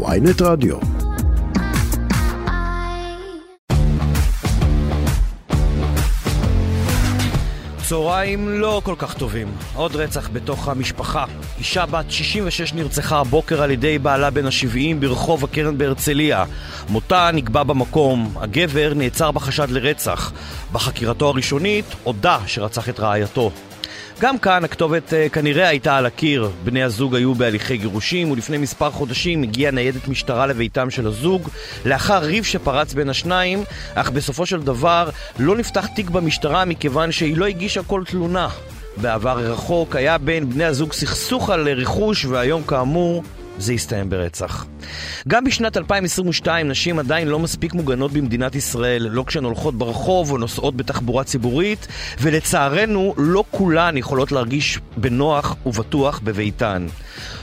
ויינט רדיו. צהריים לא כל כך טובים. עוד רצח בתוך המשפחה. אישה בת 66 נרצחה הבוקר על ידי בעלה בן ה-70 ברחוב הקרן בהרצליה. מותה נקבע במקום. הגבר נעצר בחשד לרצח. בחקירתו הראשונית הודה שרצח את רעייתו. גם כאן הכתובת uh, כנראה הייתה על הקיר. בני הזוג היו בהליכי גירושים, ולפני מספר חודשים הגיעה ניידת משטרה לביתם של הזוג, לאחר ריב שפרץ בין השניים, אך בסופו של דבר לא נפתח תיק במשטרה מכיוון שהיא לא הגישה כל תלונה. בעבר רחוק היה בין בני הזוג סכסוך על רכוש, והיום כאמור זה יסתיים ברצח. גם בשנת 2022 נשים עדיין לא מספיק מוגנות במדינת ישראל, לא כשהן הולכות ברחוב או נוסעות בתחבורה ציבורית, ולצערנו לא כולן יכולות להרגיש בנוח ובטוח בביתן.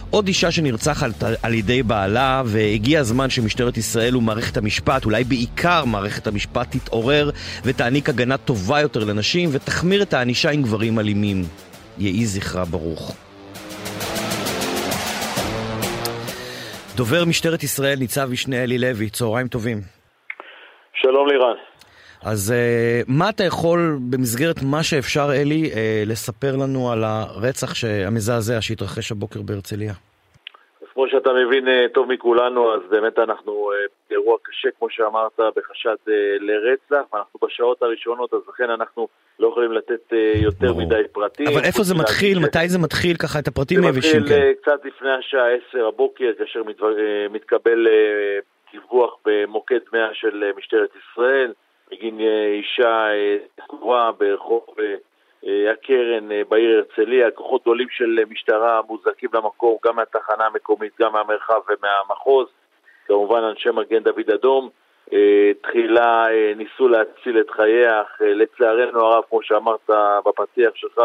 עוד אישה שנרצחת על, על ידי בעלה, והגיע הזמן שמשטרת ישראל ומערכת המשפט, אולי בעיקר מערכת המשפט, תתעורר ותעניק הגנה טובה יותר לנשים ותחמיר את הענישה עם גברים אלימים. יהי זכרה ברוך. דובר משטרת ישראל, ניצב משנה אלי לוי, צהריים טובים. שלום לירן. אז uh, מה אתה יכול, במסגרת מה שאפשר, אלי, uh, לספר לנו על הרצח המזעזע שהתרחש הבוקר בהרצליה? כמו שאתה מבין אה, טוב מכולנו, אז באמת אנחנו באירוע קשה, כמו שאמרת, בחשד לרצח, ואנחנו בשעות הראשונות, אז לכן אנחנו לא יכולים לתת יותר ברור. מדי פרטים. אבל איפה זה מתחיל? מתי זה מתחיל ככה את הפרטים היבשים? זה מתחיל קצת לפני השעה 10 הבוקר, כאשר מתקבל דיווח במוקד 100 של משטרת ישראל, בגין אישה סגורה ברחוב הקרן בעיר הרצליה, כוחות גדולים של משטרה מוזעקים למקום, גם מהתחנה המקומית, גם מהמרחב ומהמחוז, כמובן אנשי מגן דוד אדום. תחילה ניסו להציל את חייה, לצערנו הרב, כמו שאמרת בפתיח שלך,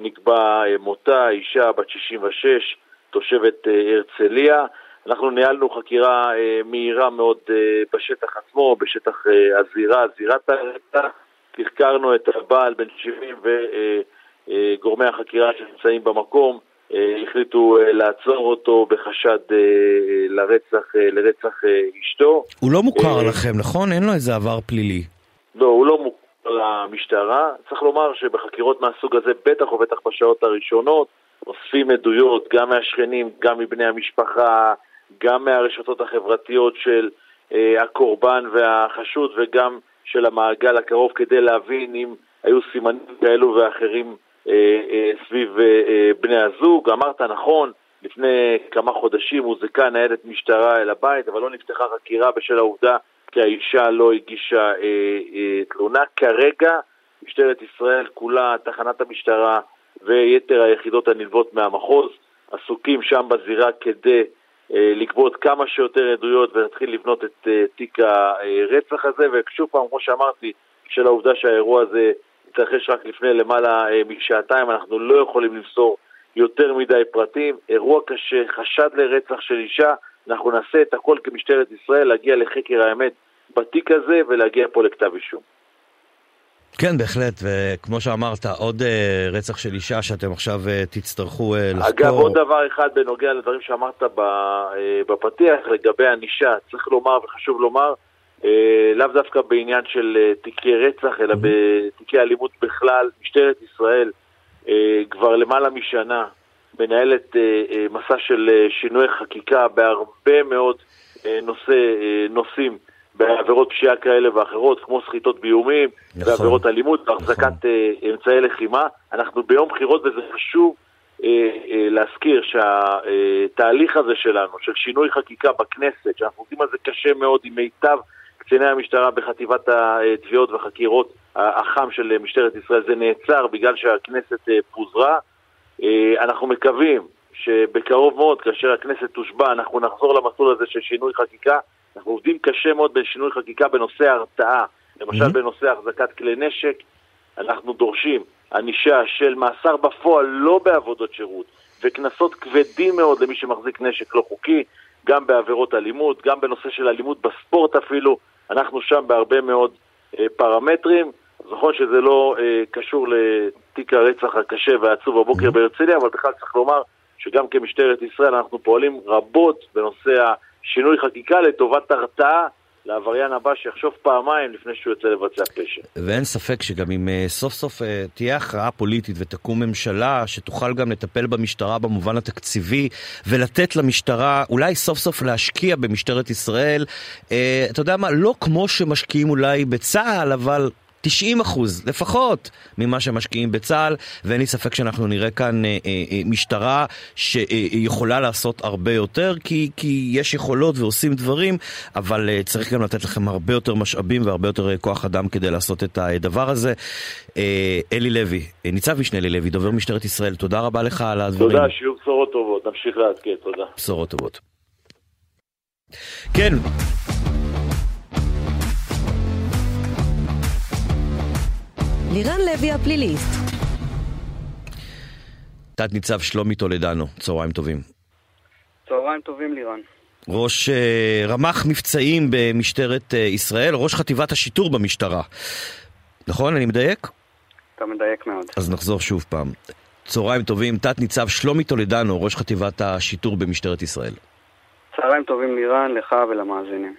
נקבע מותה, אישה בת 66, תושבת הרצליה. אנחנו ניהלנו חקירה מהירה מאוד בשטח עצמו, בשטח הזירה, זירת הרצח. תחקרנו את הבעל בן 70 וגורמי החקירה שנמצאים במקום. החליטו לעצור אותו בחשד לרצח, לרצח אשתו. הוא לא מוכר לכם, נכון? אין לו איזה עבר פלילי. לא, הוא לא מוכר למשטרה. צריך לומר שבחקירות מהסוג הזה, בטח ובטח בשעות הראשונות, אוספים עדויות גם מהשכנים, גם מבני המשפחה, גם מהרשתות החברתיות של הקורבן והחשוד וגם של המעגל הקרוב כדי להבין אם היו סימנים כאלו ואחרים אה, אה, סביב אה, בני הזוג. אמרת נכון, לפני כמה חודשים הוזעקה ניידת משטרה אל הבית, אבל לא נפתחה חקירה בשל העובדה כי האישה לא הגישה תלונה. כרגע משטרת ישראל כולה, תחנת המשטרה ויתר היחידות הנלוות מהמחוז עסוקים שם בזירה כדי לגבות כמה שיותר עדויות ולהתחיל לבנות את תיק הרצח הזה, ושוב פעם, כמו שאמרתי, של העובדה שהאירוע הזה התרחש רק לפני למעלה משעתיים, אנחנו לא יכולים למסור יותר מדי פרטים. אירוע קשה, חשד לרצח של אישה, אנחנו נעשה את הכל כמשטרת ישראל להגיע לחקר האמת בתיק הזה ולהגיע פה לכתב אישום. כן, בהחלט, וכמו שאמרת, עוד uh, רצח של אישה שאתם עכשיו uh, תצטרכו uh, לחקור. אגב, עוד דבר אחד בנוגע לדברים שאמרת בפתיח לגבי ענישה, צריך לומר וחשוב לומר, לאו דווקא בעניין של תיקי רצח, אלא בתיקי אלימות בכלל, משטרת ישראל כבר למעלה משנה מנהלת מסע של שינוי חקיקה בהרבה מאוד נושא, נושאים. בעבירות פשיעה כאלה ואחרות, כמו סחיטות באיומים, נכון, ועבירות אלימות, והחזקת נכון. אמצעי לחימה. אנחנו ביום בחירות וזה חשוב אה, אה, להזכיר שהתהליך הזה שלנו, של שינוי חקיקה בכנסת, שאנחנו עובדים על זה קשה מאוד עם מיטב קציני המשטרה בחטיבת התביעות וחקירות החם של משטרת ישראל, זה נעצר בגלל שהכנסת פוזרה. אנחנו מקווים שבקרוב מאוד, כאשר הכנסת תושבע, אנחנו נחזור למסלול הזה של שינוי חקיקה. אנחנו עובדים קשה מאוד בשינוי חקיקה בנושא הרתעה, למשל mm-hmm. בנושא החזקת כלי נשק, אנחנו דורשים ענישה של מאסר בפועל לא בעבודות שירות וקנסות כבדים מאוד למי שמחזיק נשק לא חוקי, גם בעבירות אלימות, גם בנושא של אלימות בספורט אפילו, אנחנו שם בהרבה מאוד אה, פרמטרים. נכון שזה לא אה, קשור לתיק הרצח הקשה והעצוב הבוקר mm-hmm. בהרצליה, אבל בכלל צריך לומר שגם כמשטרת ישראל אנחנו פועלים רבות בנושא השינוי חקיקה לטובת הרתעה לעבריין הבא שיחשוב פעמיים לפני שהוא יוצא לבצע פשע. ואין ספק שגם אם uh, סוף סוף uh, תהיה הכרעה פוליטית ותקום ממשלה שתוכל גם לטפל במשטרה במובן התקציבי ולתת למשטרה אולי סוף סוף להשקיע במשטרת ישראל, uh, אתה יודע מה, לא כמו שמשקיעים אולי בצה"ל, אבל 90 אחוז לפחות ממה שמשקיעים בצה"ל, ואין לי ספק שאנחנו נראה כאן אה, אה, אה, משטרה שיכולה לעשות הרבה יותר, כי, כי יש יכולות ועושים דברים, אבל אה, צריך גם לתת לכם הרבה יותר משאבים והרבה יותר אה, כוח אדם כדי לעשות את הדבר הזה. אה, אלי לוי, אה, ניצב משנה אלי לוי, דובר משטרת ישראל, תודה רבה לך על הדברים. תודה, שיהיו בשורות טובות, נמשיך לעדכן, תודה. בשורות טובות. כן. לירן לוי הפליליסט. תת ניצב שלומי טולדנו, צהריים טובים. צהריים טובים לירן. ראש uh, רמ"ח מבצעים במשטרת uh, ישראל, ראש חטיבת השיטור במשטרה. נכון? אני מדייק? אתה מדייק מאוד. אז נחזור שוב פעם. צהריים טובים, תת ניצב שלומי טולדנו, ראש חטיבת השיטור במשטרת ישראל. צהריים טובים לירן, לך ולמאזינים.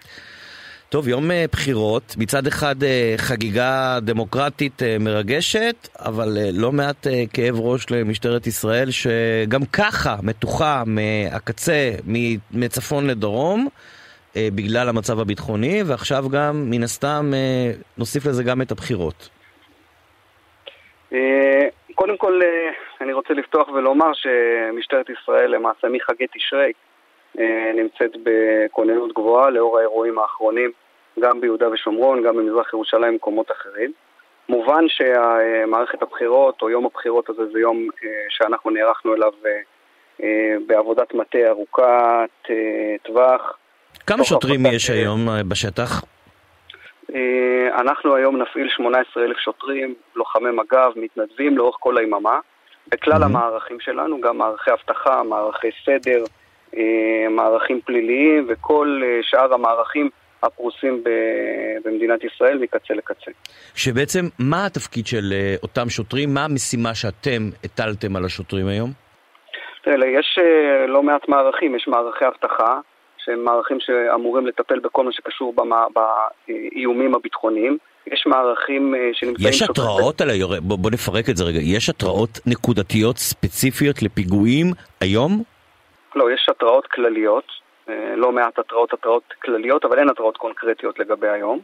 טוב, יום אה, בחירות, מצד אחד אה, חגיגה דמוקרטית אה, מרגשת, אבל לא מעט כאב ראש למשטרת ישראל, שגם ככה מתוחה מהקצה, מצפון לדרום, בגלל המצב הביטחוני, ועכשיו גם, מן הסתם, נוסיף לזה גם את הבחירות. קודם כל, אני רוצה לפתוח ולומר שמשטרת ישראל, למעשה מחגי תשרי, נמצאת בכוננות גבוהה לאור האירועים האחרונים גם ביהודה ושומרון, גם במזרח ירושלים ובמקומות אחרים. מובן שמערכת הבחירות או יום הבחירות הזה זה יום אה, שאנחנו נערכנו אליו אה, אה, בעבודת מטה ארוכת טווח. כמה שוטרים יש היום בשטח? אנחנו היום נפעיל 18,000 שוטרים, לוחמי מג"ב, מתנדבים לאורך כל היממה, בכלל mm-hmm. המערכים שלנו, גם מערכי אבטחה, מערכי סדר, מערכים פליליים וכל שאר המערכים הפרוסים במדינת ישראל מקצה לקצה. שבעצם, מה התפקיד של אה, אותם שוטרים? מה המשימה שאתם הטלתם על השוטרים היום? תראה, יש אה, לא מעט מערכים, יש מערכי אבטחה, שהם מערכים שאמורים לטפל בכל מה שקשור במה, באיומים הביטחוניים. יש מערכים אה, שנמצאים... יש התראות על היורה, בוא, בוא נפרק את זה רגע, יש התראות נקודתיות ספציפיות לפיגועים היום? לא, יש התראות כלליות. אה, לא מעט התראות, התראות כלליות, אבל אין התראות קונקרטיות לגבי היום.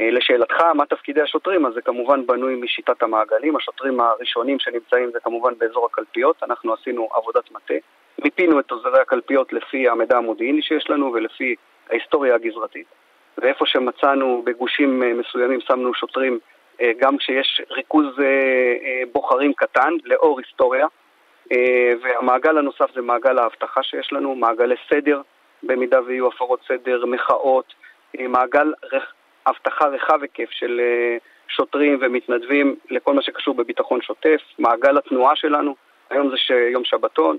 אה, לשאלתך, מה תפקידי השוטרים? אז זה כמובן בנוי משיטת המעגלים. השוטרים הראשונים שנמצאים זה כמובן באזור הקלפיות. אנחנו עשינו עבודת מטה. מיפינו את עוזרי הקלפיות לפי המידע המודיעיני שיש לנו ולפי ההיסטוריה הגזרתית. ואיפה שמצאנו בגושים אה, מסוימים שמנו שוטרים גם כשיש ריכוז בוחרים קטן, לאור היסטוריה. והמעגל הנוסף זה מעגל האבטחה שיש לנו, מעגלי סדר במידה ויהיו הפרות סדר, מחאות, אה, מעגל אבטחה רחב היקף של אה, שוטרים ומתנדבים לכל מה שקשור בביטחון שוטף, מעגל התנועה שלנו, היום זה יום שבתון,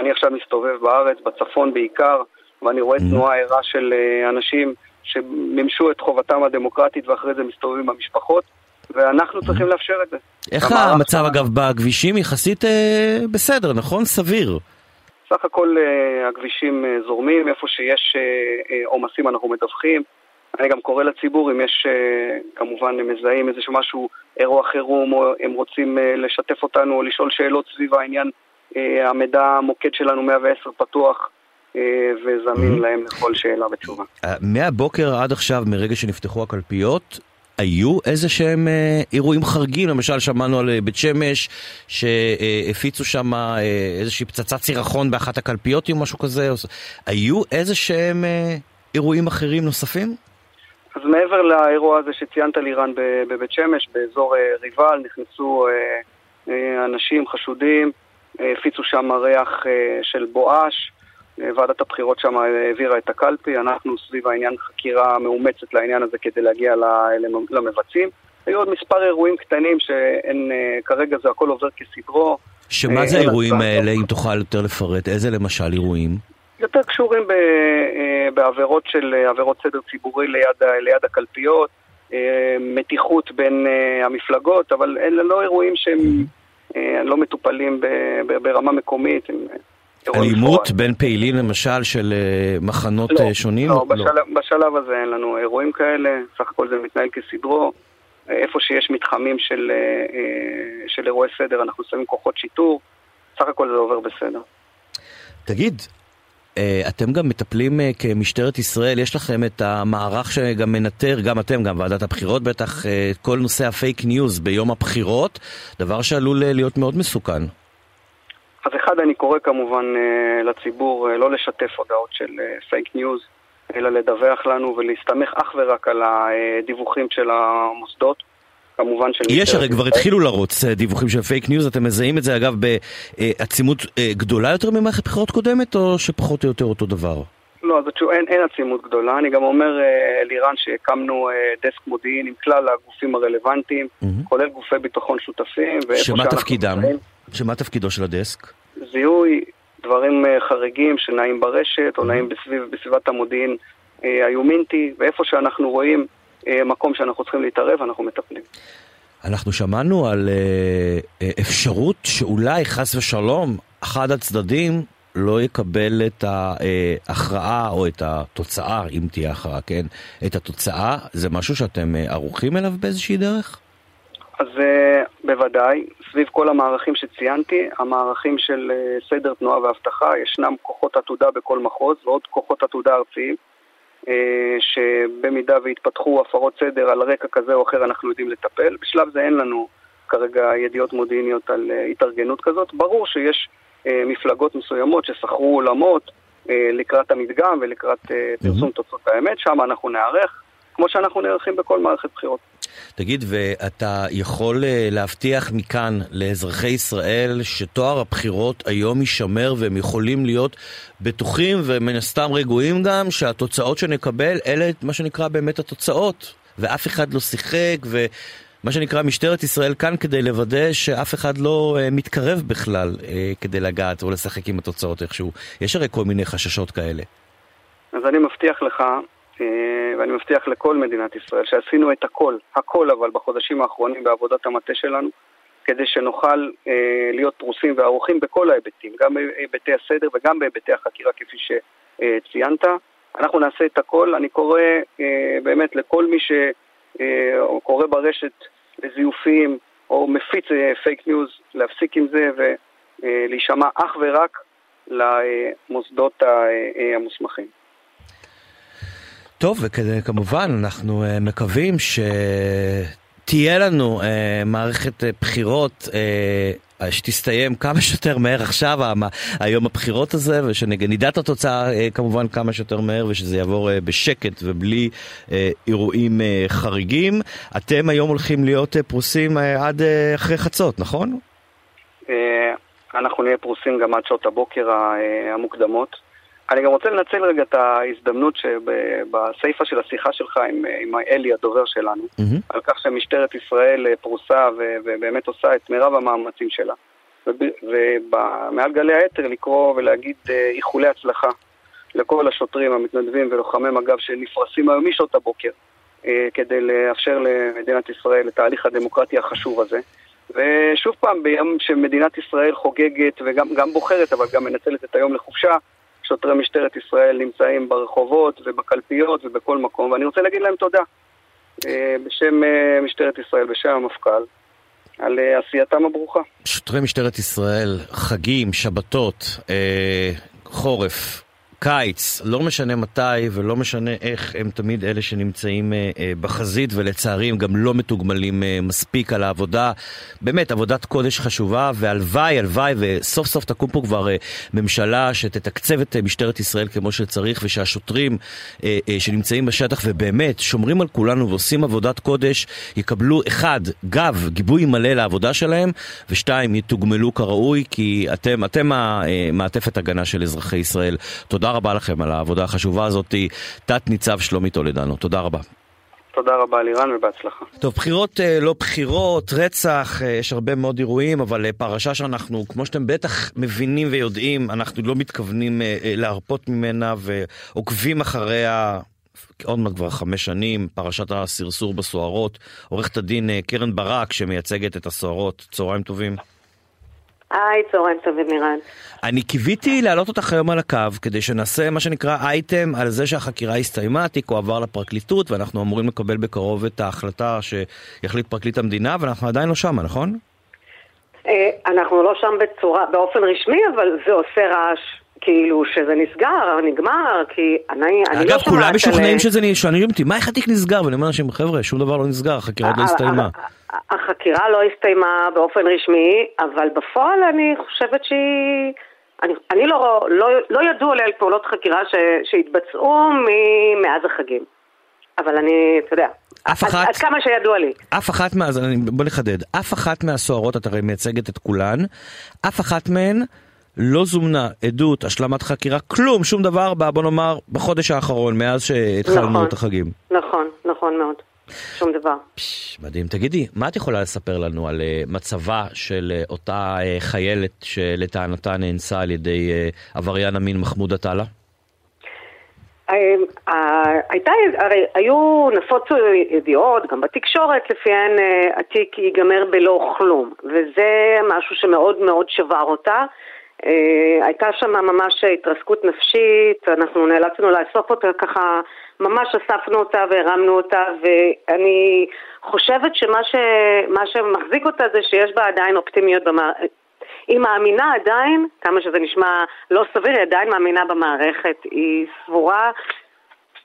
אני עכשיו מסתובב בארץ, בצפון בעיקר, ואני רואה mm-hmm. תנועה ערה של אה, אנשים שמימשו את חובתם הדמוקרטית ואחרי זה מסתובבים במשפחות, ואנחנו. צריכים לאפשר את זה. איך המצב אגב בכבישים יחסית אה, בסדר, נכון? סביר. סך הכל אה, הכבישים אה, זורמים, איפה שיש אה, עומסים אנחנו מדווחים. אני גם קורא לציבור, אם יש, כמובן, הם מזהים איזשהו משהו, אירוע חירום, או הם רוצים לשתף אותנו או לשאול שאלות סביב העניין, המידע, המוקד שלנו 110 פתוח. וזמין mm-hmm. להם לכל שאלה ותשובה. מהבוקר עד עכשיו, מרגע שנפתחו הקלפיות, היו איזה שהם אה, אירועים חריגים, למשל שמענו על אה, בית שמש שהפיצו שם אה, איזושהי פצצת סירחון באחת הקלפיות או משהו כזה, היו איזה שהם אירועים אחרים נוספים? אז מעבר לאירוע הזה שציינת לירן בבית שמש, באזור ריבל, נכנסו אנשים חשודים, הפיצו שם ריח של בואש, ועדת הבחירות שם העבירה את הקלפי, אנחנו סביב העניין חקירה מאומצת לעניין הזה כדי להגיע למבצעים. היו עוד מספר אירועים קטנים שאין, אה, כרגע זה הכל עובר כסדרו. שמה אה, זה האירועים האלה, אם תוכל יותר לפרט? איזה למשל אירועים? יותר קשורים ב, אה, בעבירות של עבירות סדר ציבורי ליד, ליד הקלפיות, מתיחות בין המפלגות, אבל אלה לא אירועים שהם לא מטופלים ברמה מקומית, הם אלימות בין פעילים למשל של מחנות לא, שונים? לא, לא. בשלב, בשלב הזה אין לנו אירועים כאלה, סך הכל זה מתנהל כסדרו. איפה שיש מתחמים של, של אירועי סדר אנחנו שמים כוחות שיטור, סך הכל זה עובר בסדר. תגיד, אה, אתם גם מטפלים אה, כמשטרת ישראל, יש לכם את המערך שגם מנטר, גם אתם, גם ועדת הבחירות בטח, אה, כל נושא הפייק ניוז ביום הבחירות, דבר שעלול להיות מאוד מסוכן. אז אחד, אני קורא כמובן לציבור לא לשתף הודעות של פייק ניוז, אלא לדווח לנו ולהסתמך אך ורק על הדיווחים של המוסדות. כמובן של... יש הרי כבר התחילו לרוץ אה, דיווחים של פייק ניוז, אתם מזהים את זה אגב בעצימות אה, גדולה יותר ממערכת בחירות קודמת, או שפחות או יותר אותו דבר? לא, אז אין, אין עצימות גדולה. אני גם אומר אה, לירן שהקמנו דסק מודיעין עם כלל הגופים הרלוונטיים, mm-hmm. כולל גופי ביטחון שותפים. שמה תפקידם? שמה תפקידו של הדסק? זיהוי דברים חריגים שנעים ברשת או נעים בסביב, בסביבת המודיעין היומינטי, ואיפה שאנחנו רואים אה, מקום שאנחנו צריכים להתערב, אנחנו מטפלים. אנחנו שמענו על אה, אה, אפשרות שאולי חס ושלום אחד הצדדים לא יקבל את ההכרעה או את התוצאה, אם תהיה הכרעה, כן? את התוצאה, זה משהו שאתם ערוכים אליו באיזושהי דרך? אז בוודאי, סביב כל המערכים שציינתי, המערכים של סדר תנועה ואבטחה, ישנם כוחות עתודה בכל מחוז ועוד כוחות עתודה ארציים. אה, שבמידה והתפתחו הפרות סדר על רקע כזה או אחר אנחנו יודעים לטפל. בשלב זה אין לנו כרגע ידיעות מודיעיניות על אה, התארגנות כזאת. ברור שיש אה, מפלגות מסוימות ששכרו עולמות לקראת המדגם ולקראת פרסום תוצאות האמת, שם אנחנו נערך, כמו שאנחנו נערכים בכל מערכת בחירות. תגיד, ואתה יכול אה, להבטיח מכאן לאזרחי ישראל שטוהר הבחירות היום יישמר והם יכולים להיות בטוחים ומן הסתם רגועים גם שהתוצאות שנקבל אלה מה שנקרא באמת התוצאות ואף אחד לא שיחק ומה שנקרא משטרת ישראל כאן כדי לוודא שאף אחד לא uh, מתקרב בכלל uh, כדי לגעת או לשחק עם התוצאות איכשהו. יש הרי כל מיני חששות כאלה. אז אני מבטיח לך אה, ואני מבטיח לכל מדינת ישראל שעשינו את הכל, הכל אבל בחודשים האחרונים בעבודת המטה שלנו, כדי שנוכל אה, להיות פרוסים וערוכים בכל ההיבטים, גם בהיבטי הסדר וגם בהיבטי החקירה כפי שציינת. אנחנו נעשה את הכל, אני קורא אה, באמת לכל מי שקורא אה, ברשת לזיופים או מפיץ אה, פייק ניוז, להפסיק עם זה ולהישמע אך ורק למוסדות אה, המוסמכים. טוב, וכמובן, אנחנו אה, מקווים שתהיה לנו אה, מערכת אה, בחירות שתסתיים כמה שיותר מהר עכשיו, היום הבחירות הזה, ושנדע את התוצאה כמובן כמה שיותר מהר, ושזה יעבור בשקט ובלי אירועים חריגים. אתם היום הולכים להיות פרוסים עד אחרי חצות, נכון? אנחנו נהיה פרוסים גם עד שעות הבוקר המוקדמות. אני גם רוצה לנצל רגע את ההזדמנות שבסיפה של השיחה שלך עם, עם אלי, הדובר שלנו, mm-hmm. על כך שמשטרת ישראל פרוסה ו, ובאמת עושה את מירב המאמצים שלה. ומעל גלי היתר לקרוא ולהגיד אה, איחולי הצלחה לכל השוטרים, המתנדבים ולוחמי מג"ב שנפרסים היום משעות הבוקר אה, כדי לאפשר למדינת ישראל את ההליך הדמוקרטי החשוב הזה. ושוב פעם, ביום שמדינת ישראל חוגגת וגם בוחרת, אבל גם מנצלת את היום לחופשה, שוטרי משטרת ישראל נמצאים ברחובות ובקלפיות ובכל מקום, ואני רוצה להגיד להם תודה אה, בשם אה, משטרת ישראל, בשם המפכ"ל, על אה, עשייתם הברוכה. שוטרי משטרת ישראל, חגים, שבתות, חורף, קיץ, לא משנה מתי ולא משנה איך, הם תמיד אלה שנמצאים אה, אה, בחזית ולצערי הם גם לא מתוגמלים אה, מספיק על העבודה. באמת, עבודת קודש חשובה והלוואי, הלוואי וסוף סוף תקום פה כבר ממשלה שתתקצב את משטרת ישראל כמו שצריך ושהשוטרים שנמצאים בשטח ובאמת שומרים על כולנו ועושים עבודת קודש יקבלו אחד, גב, גיבוי מלא לעבודה שלהם ושתיים, יתוגמלו כראוי כי אתם, אתם המעטפת הגנה של אזרחי ישראל. תודה רבה לכם על העבודה החשובה הזאת, תת-ניצב שלומי טולדנו. תודה רבה. תודה רבה לירן ובהצלחה. טוב, בחירות אה, לא בחירות, רצח, אה, יש הרבה מאוד אירועים, אבל אה, פרשה שאנחנו, כמו שאתם בטח מבינים ויודעים, אנחנו לא מתכוונים להרפות ממנה ועוקבים אחריה עוד מעט כבר חמש שנים, פרשת הסרסור בסוהרות. עורכת הדין קרן ברק שמייצגת את הסוהרות, צהריים טובים. היי, צהריים טובים, מירן. אני קיוויתי להעלות אותך היום על הקו, כדי שנעשה מה שנקרא אייטם על זה שהחקירה הסתיימה, התיק הועבר לפרקליטות, ואנחנו אמורים לקבל בקרוב את ההחלטה שיחליט פרקליט המדינה, ואנחנו עדיין לא שמה, נכון? אה, אנחנו לא שם בצורה, באופן רשמי, אבל זה עושה רעש. כאילו שזה נסגר, נגמר, כי אני, אני אגב, לא שומעת... כולם משוכנעים שזה שואלים אותי, מה איך התיק נסגר? ואני אומר לאנשים, חבר'ה, שום דבר לא נסגר, החקירה עוד לא הסתיימה. החקירה לא הסתיימה באופן רשמי, אבל בפועל אני חושבת שהיא... אני, אני לא, לא, לא ידוע לי על פעולות חקירה ש, שהתבצעו מאז החגים. אבל אני, אתה יודע, אף אחת, עד, עד כמה שידוע לי. אף אחת מה... בוא נחדד. אף אחת מהסוהרות, את הרי מייצגת את כולן, אף אחת מהן לא זומנה עדות, השלמת חקירה, כלום, שום דבר, בוא נאמר, בחודש האחרון, מאז שהתחלנו נכון, את החגים. נכון, נכון מאוד. שום דבר. פש, מדהים. תגידי, מה את יכולה לספר לנו על uh, מצבה של uh, אותה uh, חיילת שלטענתה נאנסה על ידי uh, עבריין המין מחמוד עטאללה? הייתה, הרי היו נפוץ ידיעות, גם בתקשורת, לפיהן התיק ייגמר בלא כלום, וזה משהו שמאוד מאוד שבר אותה. אה, הייתה שם ממש התרסקות נפשית, אנחנו נאלצנו לאסוף אותה ככה, ממש אספנו אותה והרמנו אותה ואני חושבת שמה ש, שמחזיק אותה זה שיש בה עדיין אופטימיות במערכת. היא מאמינה עדיין, כמה שזה נשמע לא סביר, היא עדיין מאמינה במערכת. היא סבורה,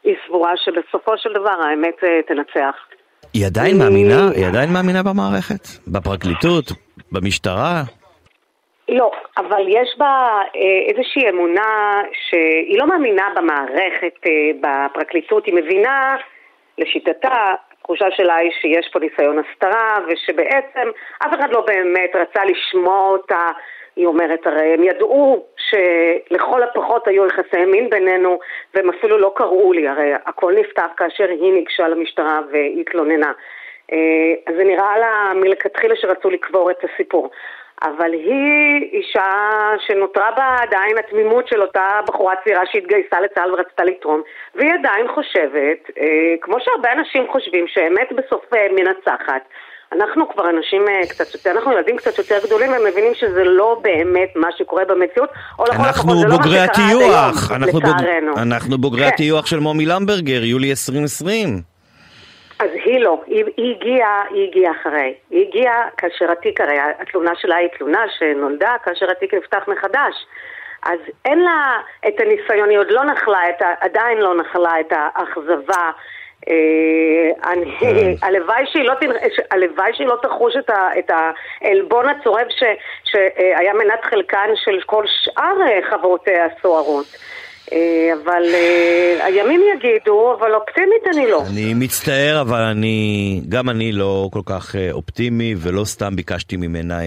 היא סבורה שבסופו של דבר האמת אה, תנצח. היא עדיין מאמינה? היא עדיין מאמינה במערכת? בפרקליטות? במשטרה? לא, אבל יש בה אה, איזושהי אמונה שהיא לא מאמינה במערכת, אה, בפרקליטות, היא מבינה, לשיטתה, התחושה שלה היא שיש פה ניסיון הסתרה ושבעצם אף אחד לא באמת רצה לשמוע אותה, היא אומרת הרי הם ידעו שלכל הפחות היו יחסי מין בינינו והם אפילו לא קראו לי, הרי הכל נפתח כאשר היא ניגשה למשטרה והתלוננה. אה, אז זה נראה לה מלכתחילה שרצו לקבור את הסיפור. אבל היא אישה שנותרה בה עדיין התמימות של אותה בחורה צעירה שהתגייסה לצה"ל ורצתה לתרום, והיא עדיין חושבת, אה, כמו שהרבה אנשים חושבים, שאמת בסוף אה, מנצחת. אנחנו כבר אנשים אה, קצת יותר, אנחנו ילדים קצת יותר גדולים ומבינים שזה לא באמת מה שקורה במציאות, או לכל הפחות זה לא מה שקרה עד היום, לצערנו. אנחנו בוגרי כן. הטיוח של מומי למברגר, יולי 2020. אז היא לא, היא, היא הגיעה, היא הגיעה אחרי. היא הגיעה כאשר התיק, הרי התלונה שלה היא תלונה שנולדה כאשר התיק נפתח מחדש. אז אין לה את הניסיון, היא עוד לא נחלה, את ה, עדיין לא נחלה את האכזבה. אה, כן. הלוואי שהיא לא, הלוואי שהיא לא תחוש את העלבון הצורב שהיה מנת חלקן של כל שאר אה, חברותיה הסוהרות. אה, אבל אה, הימים יגידו, אבל אופטימית אני לא. אני מצטער, אבל אני, גם אני לא כל כך אה, אופטימי, ולא סתם ביקשתי ממנה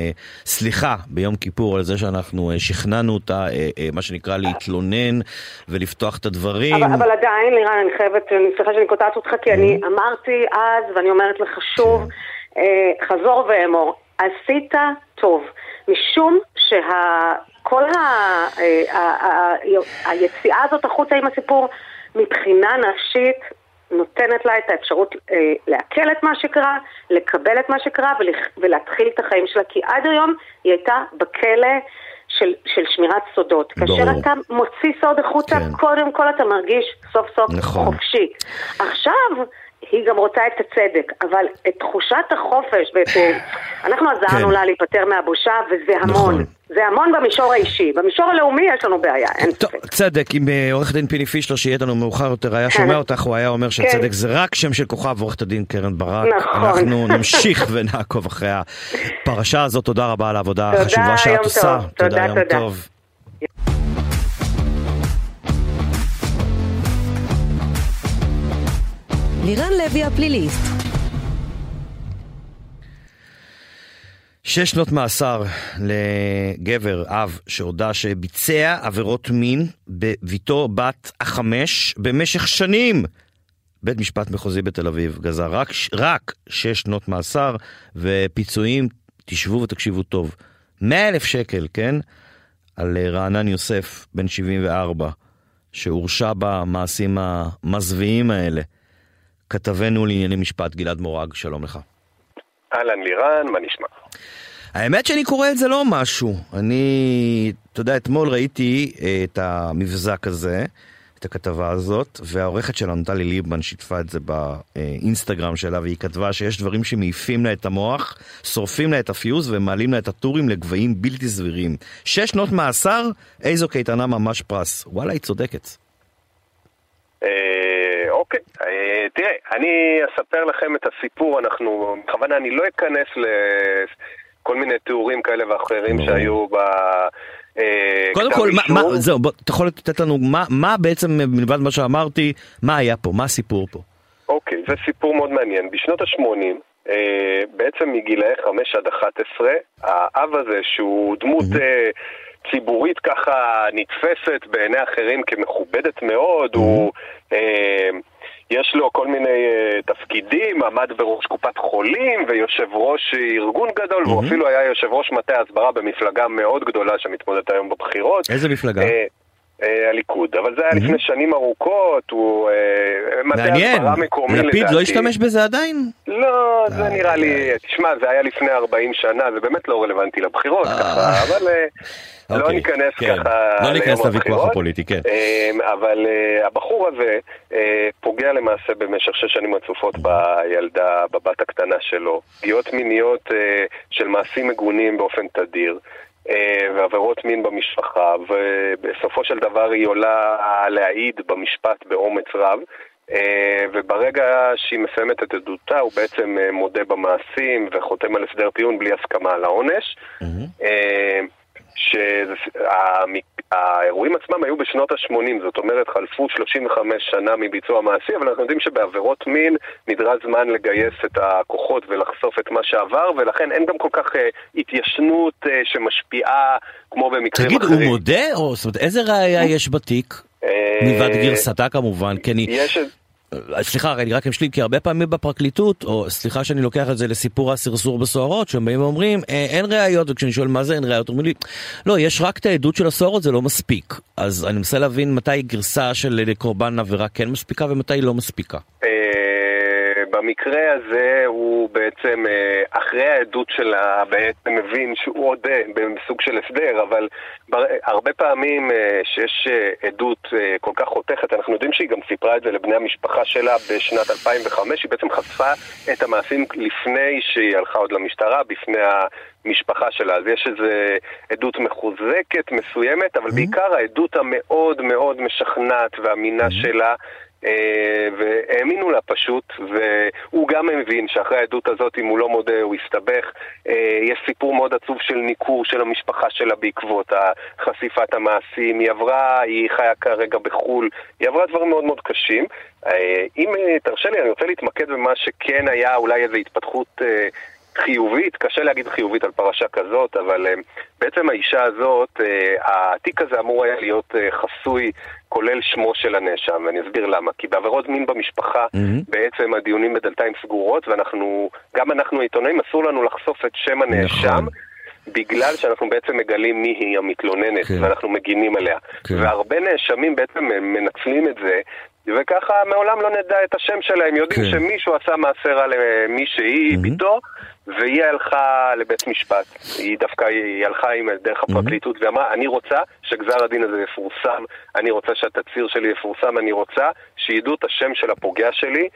סליחה ביום כיפור על זה שאנחנו שכנענו אותה, מה שנקרא להתלונן ולפתוח את הדברים. אבל, אבל עדיין, לירן, אני חייבת, סליחה שאני קוטעת אותך, כי אני אמרתי אז, ואני אומרת לך שוב, כן. חזור ואמור, עשית טוב, משום שה... כל ה, ה, ה, ה, היציאה הזאת החוצה עם הסיפור מבחינה נפשית נותנת לה את האפשרות אה, לעכל את מה שקרה, לקבל את מה שקרה ולהתחיל את החיים שלה, כי עד היום היא הייתה בכלא של, של שמירת סודות. ברור. כאשר אתה מוציא סוד החוצה, כן. קודם כל אתה מרגיש סוף סוף נכון. חופשי. עכשיו... היא גם רוצה את הצדק, אבל את תחושת החופש, ואת... אה, אנחנו עזרנו כן. לה להיפטר מהבושה, וזה המון. נכון. זה המון במישור האישי. במישור הלאומי יש לנו בעיה, אין ספק. צדק, אם אה, עורך דין פיני פישלר, שיהיה איתנו מאוחר יותר, היה שומע אותך, הוא היה אומר שצדק כן. זה רק שם של כוכב עורכת הדין קרן ברק. נכון. אנחנו נמשיך ונעקוב אחרי הפרשה הזאת. תודה רבה על העבודה החשובה שאת עושה. תודה, יום טוב. לירן לוי הפליליסט. שש שנות מאסר לגבר, אב, שהודה שביצע עבירות מין בביתו בת החמש במשך שנים. בית משפט מחוזי בתל אביב גזר רק, רק שש שנות מאסר ופיצויים, תשבו ותקשיבו טוב, מאה אלף שקל, כן? על רענן יוסף, בן 74, שהורשע במעשים המזוויעים האלה. כתבנו לענייני משפט, גלעד מורג, שלום לך. אהלן לירן, מה נשמע? האמת שאני קורא את זה לא משהו. אני, אתה יודע, אתמול ראיתי אה, את המבזק הזה, את הכתבה הזאת, והעורכת שלנו, טלי ליבמן, שיתפה את זה באינסטגרם שלה, והיא כתבה שיש דברים שמעיפים לה את המוח, שורפים לה את הפיוז ומעלים לה את הטורים לגבהים בלתי סבירים. שש שנות מאסר, איזו קייטנה ממש פרס. וואלה, היא צודקת. אוקיי, אה, תראה, אני אספר לכם את הסיפור, אנחנו, בכוונה אני לא אכנס לכל מיני תיאורים כאלה ואחרים שהיו ב... אה, קודם כל, מה, מה, זהו, בוא, אתה יכול לתת לנו מה, מה בעצם, מלבד מה שאמרתי, מה היה פה, מה הסיפור פה? אוקיי, זה סיפור מאוד מעניין. בשנות ה-80, אה, בעצם מגילאי 5 עד 11, האב הזה, שהוא דמות אה, ציבורית ככה נתפסת בעיני אחרים כמכובדת מאוד, הוא... אה, יש לו כל מיני uh, תפקידים, עמד בראש קופת חולים ויושב ראש ארגון גדול, mm-hmm. והוא אפילו היה יושב ראש מטה הסברה במפלגה מאוד גדולה שמתמודדת היום בבחירות. איזה מפלגה? Uh, הליכוד, אבל זה היה. לפני שנים ארוכות, הוא uh, מטה הסברה מקומי לדעתי. לפיד לא השתמש בזה עדיין? לא, זה נראה לי, תשמע, זה היה לפני 40 שנה, זה באמת לא רלוונטי לבחירות, ככה, אבל... לא אוקיי, ניכנס כן. ככה לא ניכנס לוויכוח הפוליטי, כן. אמ, אבל הבחור הזה פוגע למעשה במשך שש שנים רצופות בילדה, בבת הקטנה שלו. פגיעות מיניות של מעשים מגונים באופן תדיר. Uh, ועבירות מין במשפחה, ובסופו של דבר היא עולה להעיד במשפט באומץ רב. Uh, וברגע שהיא מסיימת את עדותה, הוא בעצם uh, מודה במעשים וחותם על הסדר טיעון בלי הסכמה על העונש. Mm-hmm. Uh, שהאירועים עצמם היו בשנות ה-80, זאת אומרת חלפו 35 שנה מביצוע המעשי, אבל אנחנו יודעים שבעבירות מין נדרש זמן לגייס את הכוחות ולחשוף את מה שעבר, ולכן אין גם כל כך uh, התיישנות uh, שמשפיעה כמו במקרים תגיד, אחרים. תגיד, הוא מודה? או זאת אומרת, איזה ראייה יש בתיק? אה, מלבד גרסתה כמובן, כי אני... יש... סליחה, אני רק אשלים, כי הרבה פעמים בפרקליטות, או סליחה שאני לוקח את זה לסיפור הסרסור בסוהרות, שהם באים ואומרים, אה, אין ראיות, וכשאני שואל מה זה אין ראיות, אומרים לי, לא, יש רק את העדות של הסוהרות, זה לא מספיק. אז אני מנסה להבין מתי גרסה של קורבן עבירה כן מספיקה ומתי היא לא מספיקה. אה, במקרה הזה הוא בעצם, אה, אחרי העדות שלה, בעצם מבין שהוא עודה בסוג של הסדר, אבל הרבה פעמים אה, שיש אה, עדות כל כך חותכת, אנחנו יודעים שהיא גם סיפרה את זה לבני המשפחה שלה בשנת 2005, היא בעצם חשפה את המעשים לפני שהיא הלכה עוד למשטרה, בפני המשפחה שלה. אז יש איזו עדות מחוזקת, מסוימת, אבל mm-hmm. בעיקר העדות המאוד מאוד משכנעת ואמינה mm-hmm. שלה אה, והאמינו לה פשוט, והוא גם מבין שאחרי העדות הזאת, אם הוא לא מודה, הוא יסתבך. אה, יש סיפור מאוד עצוב של ניכור של המשפחה שלה בעקבות חשיפת המעשים. היא עברה, היא חיה כרגע בחו"ל, היא עברה דברים מאוד מאוד קשים. אה, אם תרשה לי, אני רוצה להתמקד במה שכן היה אולי איזו התפתחות חיובית, קשה להגיד חיובית על פרשה כזאת, אבל בעצם האישה הזאת, התיק הזה אמור היה להיות חסוי כולל שמו של הנאשם, ואני אסביר למה. כי בעבירות מין במשפחה, mm-hmm. בעצם הדיונים בדלתיים סגורות, ואנחנו, גם אנחנו העיתונאים, אסור לנו לחשוף את שם הנאשם. נכון. בגלל שאנחנו בעצם מגלים מי היא המתלוננת, כן. ואנחנו מגינים עליה. כן. והרבה נאשמים בעצם מנצלים את זה, וככה מעולם לא נדע את השם שלהם. יודעים כן. שמישהו עשה מעשה רע למישהי, mm-hmm. ביתו, והיא הלכה לבית משפט. היא דווקא, היא הלכה עם דרך הפרקליטות mm-hmm. ואמרה, אני רוצה שגזר הדין הזה יפורסם, אני רוצה שהתצהיר שלי יפורסם, אני רוצה שידעו את השם של הפוגע שלי.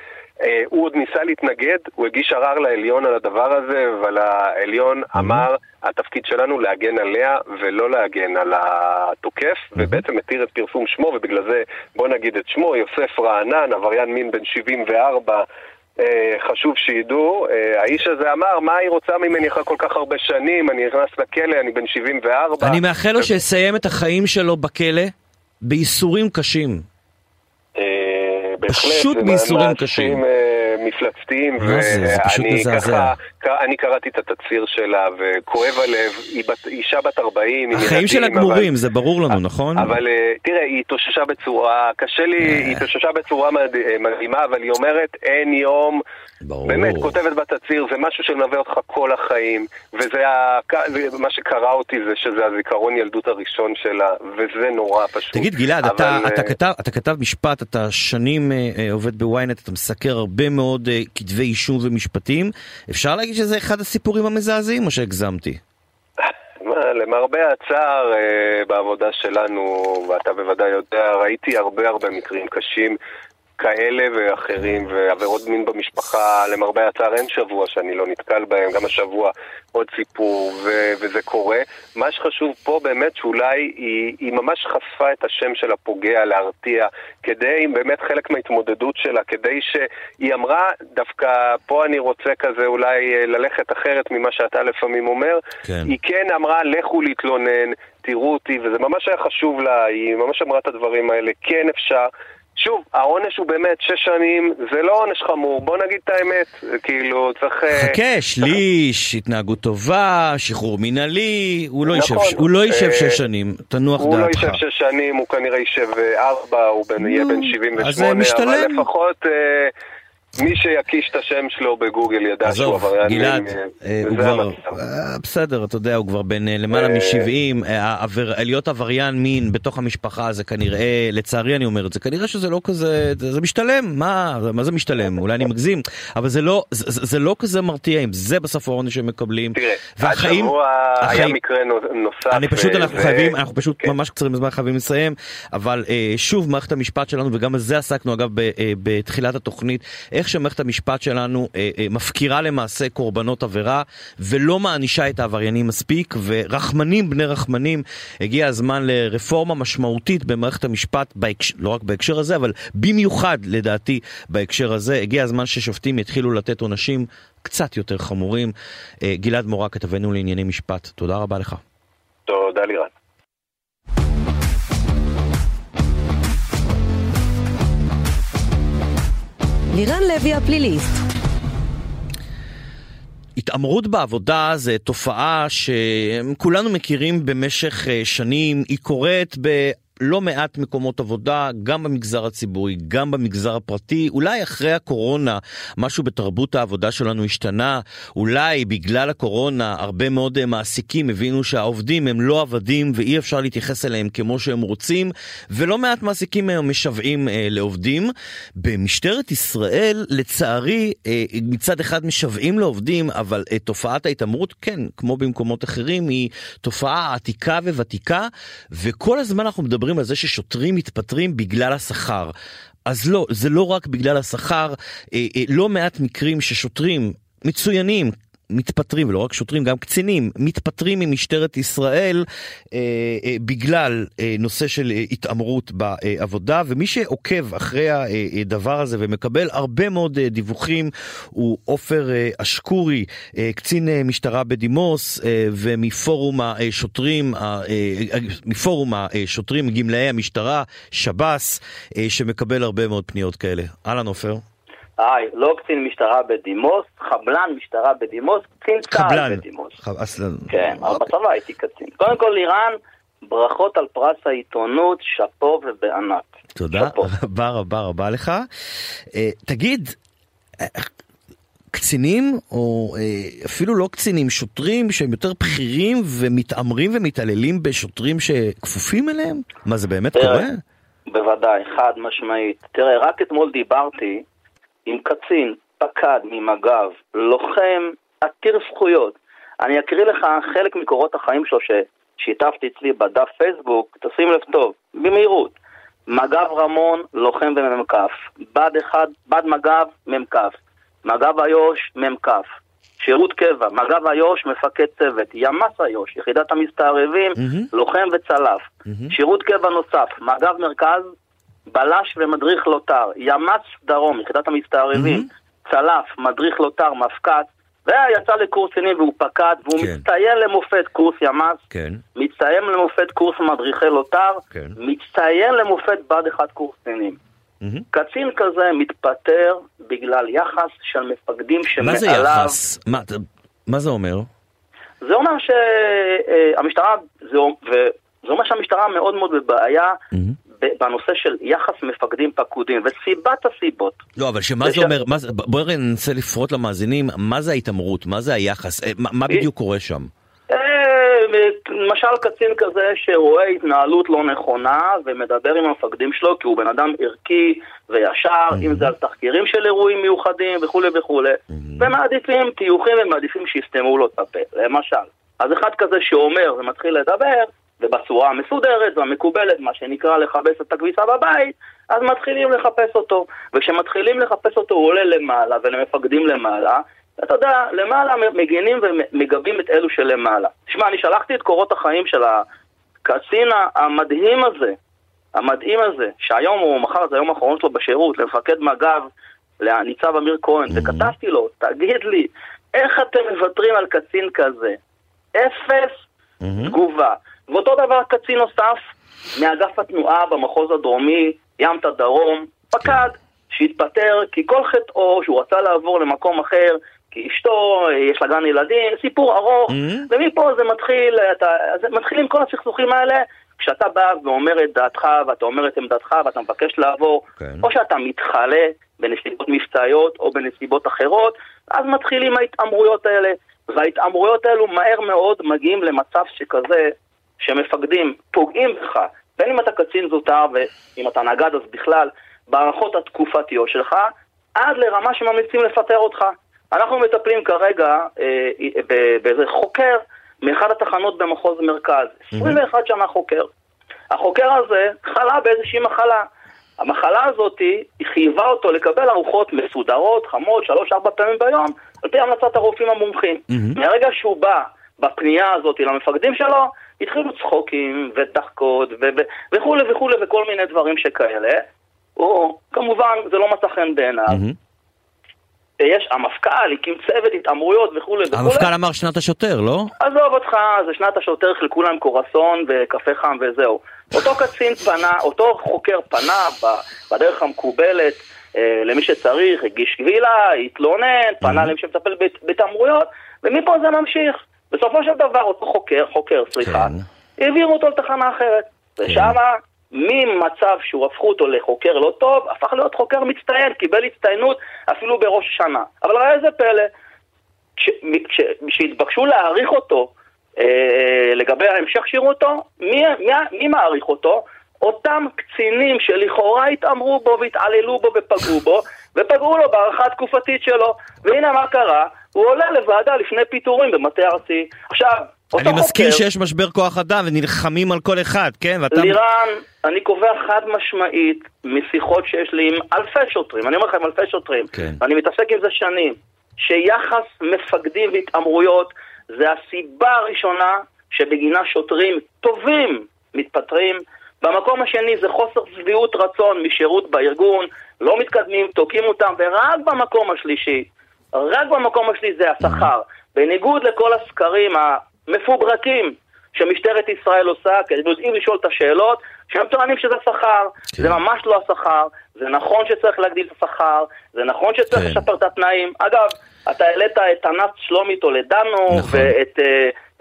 אה, הוא עוד ניסה להתנגד, הוא הגיש ערר לעליון על הדבר הזה, אבל העליון mm-hmm. אמר, התפקיד שלנו להגן עליה ולא להגן על התוקף, mm-hmm. ובעצם התיר את פרסום שמו, ובגלל זה בוא נגיד את שמו, יוסף רענן, עבריין מין בן 74, אה, חשוב שידעו, אה, האיש הזה אמר, מה היא רוצה ממני אחרי כל כך הרבה שנים, אני נכנס לכלא, אני בן 74. אני מאחל לו שיסיים את החיים שלו בכלא בייסורים קשים. אה, פשוט בייסורים קשים. מפלצתיים, ואני ככה, אני קראתי את התצהיר שלה, וכואב הלב, היא בת, אישה בת 40, החיים שלה גמורים, זה ברור לנו, נכון? אבל אה, תראה, היא התאוששה בצורה, קשה לי, היא התאוששה בצורה מדהימה, אבל היא אומרת, אין יום... ברור. באמת, כותבת בתצהיר, זה משהו שמלווה אותך כל החיים, וזה ה... מה שקרה אותי זה שזה הזיכרון ילדות הראשון שלה, וזה נורא פשוט. תגיד גלעד, אבל... אתה, אתה, כתב, אתה כתב משפט, אתה שנים אה, אה עובד בוויינט, אתה מסקר הרבה מאוד אה, כתבי אישום ומשפטים, אפשר להגיד שזה אחד הסיפורים המזעזעים או שהגזמתי? למרבה הצער בעבודה שלנו, ואתה בוודאי יודע, ראיתי הרבה הרבה מקרים קשים כאלה ואחרים, ועבירות מין במשפחה, למרבה הצער אין שבוע שאני לא נתקל בהם, גם השבוע עוד סיפור, ו- וזה קורה. מה שחשוב פה באמת שאולי היא, היא ממש חשפה את השם של הפוגע להרתיע, כדי, באמת חלק מההתמודדות שלה, כדי שהיא אמרה, דווקא פה אני רוצה כזה אולי אה, ללכת אחרת ממה שאתה לפעמים אומר, כן. היא כן אמרה, לכו להתלונן. תראו אותי, וזה ממש היה חשוב לה, היא ממש אמרה את הדברים האלה, כן אפשר, שוב, העונש הוא באמת שש שנים, זה לא עונש חמור, בוא נגיד את האמת, כאילו, צריך... אה, חכה, שליש, התנהגות טובה, שחרור מינהלי, הוא לא נכון, יישב, הוא לא יישב אה, שש שנים, תנוח לא דעתך. הוא לא יישב שש שנים, הוא כנראה יישב אה, ארבע, הוא יהיה בן 78, אבל לפחות... מי שיקיש את השם שלו בגוגל ידע שהוא עבריין מין. עזוב, גלעד, אה, הוא כבר, אה, בסדר, אתה יודע, הוא כבר אה, למעלה מ-70, להיות עבריין מין בתוך המשפחה זה כנראה, לצערי אני אומר את זה, כנראה שזה לא כזה, זה משתלם, מה, מה זה משתלם? אולי אני מגזים, אבל זה לא, זה, לא כזה מרתיע אם זה בסוף העונש שהם מקבלים. תראה, והחיים, היה מקרה נוסף. אני פשוט, אנחנו. חייבים, אנחנו פשוט כן. ממש קצרים בזמן חייבים לסיים, אבל שוב, מערכת המשפט שלנו, וגם על זה עסקנו אגב בתחילת התוכנית, איך שמערכת המשפט שלנו אה, אה, מפקירה למעשה קורבנות עבירה ולא מענישה את העבריינים מספיק, ורחמנים בני רחמנים, הגיע הזמן לרפורמה משמעותית במערכת המשפט, בהקש... לא רק בהקשר הזה, אבל במיוחד לדעתי בהקשר הזה, הגיע הזמן ששופטים יתחילו לתת עונשים קצת יותר חמורים. אה, גלעד מורה, כתבנו לענייני משפט, תודה רבה לך. תודה לירן. לירן לוי הפליליסט. התעמרות בעבודה זה תופעה שכולנו מכירים במשך אה, שנים, היא קורית ב... לא מעט מקומות עבודה, גם במגזר הציבורי, גם במגזר הפרטי. אולי אחרי הקורונה משהו בתרבות העבודה שלנו השתנה, אולי בגלל הקורונה הרבה מאוד אה, מעסיקים הבינו שהעובדים הם לא עבדים ואי אפשר להתייחס אליהם כמו שהם רוצים, ולא מעט מעסיקים היום משוועים אה, לעובדים. במשטרת ישראל, לצערי, אה, מצד אחד משוועים לעובדים, אבל אה, תופעת ההתעמרות, כן, כמו במקומות אחרים, היא תופעה עתיקה וותיקה, וכל הזמן אנחנו מדברים מדברים על זה ששוטרים מתפטרים בגלל השכר. אז לא, זה לא רק בגלל השכר, אה, אה, לא מעט מקרים ששוטרים מצוינים, מתפטרים, ולא רק שוטרים, גם קצינים, מתפטרים ממשטרת ישראל אה, אה, בגלל אה, נושא של אה, התעמרות בעבודה, ומי שעוקב אחרי הדבר הזה ומקבל הרבה מאוד אה, דיווחים הוא עופר אה, אשקורי, אה, קצין אה, משטרה בדימוס, אה, ומפורום השוטרים, אה, אה, מפורום השוטרים, גמלאי המשטרה, שב"ס, אה, שמקבל הרבה מאוד פניות כאלה. אהלן עופר. היי, לא קצין משטרה בדימוס, חבלן משטרה בדימוס, קצין צה"ל בדימוס. חבלן. כן, אבל אוקיי. בצבא הייתי קצין. קודם כל, לירן, ברכות על פרס העיתונות, שאפו ובענק. תודה רבה רבה רבה לך. אה, תגיד, אה, קצינים, או אה, אפילו לא קצינים, שוטרים שהם יותר בכירים ומתעמרים ומתעללים בשוטרים שכפופים אליהם? מה, זה באמת קורה? בוודאי, חד משמעית. תראה, רק אתמול דיברתי עם קצין, פקד ממג"ב, לוחם עתיר זכויות. אני אקריא לך חלק מקורות החיים שלו ששיתפתי אצלי בדף פייסבוק, תשים לב טוב, במהירות. מג"ב רמון, לוחם ומ"כ. בד אחד, בד מג"ב, מ"כ. מג"ב איו"ש, מ"כ. שירות קבע, מג"ב איו"ש, מפקד צוות. ימ"ס איו"ש, יחידת המסתערבים, mm-hmm. לוחם וצלף. Mm-hmm. שירות קבע נוסף, מג"ב מרכז, בלש ומדריך לוט"ר, ימ"ץ דרום, יחידת המסתערבים, mm-hmm. צלף, מדריך לוט"ר, מפקד, ויצא לקורס קצינים והוא פקד, והוא כן. מצטיין למופת קורס ימ"ץ, כן. מצטיין למופת קורס מדריכי לוטר, כן. מצטיין למופת בד אחד קורס קצינים. Mm-hmm. קצין כזה מתפטר בגלל יחס של מפקדים שמעליו... מה זה יחס? מה, מה זה אומר? זה אומר שהמשטרה, זה, זה אומר שהמשטרה מאוד מאוד בבעיה mm-hmm. בנושא של יחס מפקדים פקודים, וסיבת הסיבות. לא, אבל שמה זה אומר, מה, בואי ננסה לפרוט למאזינים, מה זה ההתעמרות, מה זה היחס, אה, מה, מה בדיוק קורה שם? אה, למשל קצין כזה שרואה התנהלות לא נכונה ומדבר עם המפקדים שלו כי הוא בן אדם ערכי וישר, אם זה על תחקירים של אירועים מיוחדים וכולי וכולי, ומעדיפים טיוחים ומעדיפים שיסתמו לו את הפה, למשל. אז אחד כזה שאומר ומתחיל לדבר, ובצורה המסודרת והמקובלת, מה שנקרא לכבס את הכביסה בבית, אז מתחילים לחפש אותו. וכשמתחילים לחפש אותו הוא עולה למעלה ולמפקדים למעלה, אתה יודע, למעלה מגינים ומגבים את אלו שלמעלה. תשמע, אני שלחתי את קורות החיים של הקצין המדהים הזה, המדהים הזה, שהיום הוא, מחר זה היום האחרון שלו בשירות, למפקד מג"ב, לניצב אמיר כהן, mm-hmm. וכתבתי לו, תגיד לי, איך אתם מוותרים על קצין כזה? אפס mm-hmm. תגובה. ואותו דבר קצין נוסף מאגף התנועה במחוז הדרומי, ימת דרום, פקד, שהתפטר כי כל חטאו שהוא רצה לעבור למקום אחר, כי אשתו, יש לה גן ילדים, סיפור ארוך, mm-hmm. ומפה זה מתחיל, אתה, זה מתחילים כל הסכסוכים האלה, כשאתה בא ואומר את דעתך ואתה אומר את עמדתך ואתה מבקש לעבור. כן. או שאתה מתחלה בנסיבות מבצעיות או בנסיבות אחרות, אז מתחילים ההתעמרויות האלה. וההתעמרויות האלו מהר מאוד מגיעים למצב שכזה, שמפקדים פוגעים בך, בין אם אתה קצין זוטר ואם אתה נגד אז בכלל, בהערכות התקופתיות שלך, עד לרמה שממליצים לפטר אותך. אנחנו מטפלים כרגע אה, באיזה חוקר מאחד התחנות במחוז מרכז, 21 שנה חוקר. החוקר הזה חלה באיזושהי מחלה. המחלה הזאת, היא חייבה אותו לקבל ארוחות מסודרות, חמות, שלוש-ארבע פעמים ביום, על פי המלצת הרופאים המומחים. Mm-hmm. מהרגע שהוא בא בפנייה הזאת למפקדים שלו, התחילו צחוקים ודחקות וכולי וכולי וכל מיני דברים שכאלה. או, כמובן, זה לא מצא חן בעיניו. יש, המפכ"ל הקים צוות התעמרויות וכולי וכולי. המפכ"ל אמר שנת השוטר, לא? עזוב אותך, זה שנת השוטר, חילקו להם קורסון וקפה חם וזהו. אותו קצין פנה, אותו חוקר פנה בדרך המקובלת אה, למי שצריך, הגיש קבילה, התלונן, פנה למי שמטפל בהתעמרויות, ומפה זה ממשיך. בסופו של דבר אותו חוקר, חוקר, סליחה, כן. העבירו אותו לתחנה אחרת. כן. ושמה ממצב שהוא הפכו אותו לחוקר לא טוב, הפך להיות חוקר מצטיין, קיבל הצטיינות אפילו בראש השנה. אבל ראה איזה פלא, כשהתבקשו להעריך אותו אה, לגבי המשך שירותו, מי, מי, מי מעריך אותו? אותם קצינים שלכאורה התעמרו בו והתעללו בו ופגעו בו, ופגעו לו בהערכה התקופתית שלו. והנה מה קרה, הוא עולה לוועדה לפני פיטורים במטה ארצי. עכשיו, אני מזכיר שיש משבר כוח אדם ונלחמים על כל אחד, כן? ואתה... לירן, אני קובע חד משמעית משיחות שיש לי עם אלפי שוטרים, אני אומר לכם אלפי שוטרים, כן. ואני מתעסק עם זה שנים, שיחס מפקדים והתעמרויות זה הסיבה הראשונה שבגינה שוטרים טובים מתפטרים. במקום השני זה חוסר שביעות רצון משירות בארגון, לא מתקדמים, תוקעים אותם, ורק במקום השלישי, רק במקום השלישי זה השכר. בניגוד לכל הסקרים מפוברקים שמשטרת ישראל עושה, כי הם יודעים לשאול את השאלות, שהם טוענים שזה שכר. כן. זה ממש לא השכר, זה נכון שצריך להגדיל את השכר, זה נכון שצריך כן. לשפר את התנאים. אגב, אתה העלית את ענת שלומי טולדנו נכון. ואת...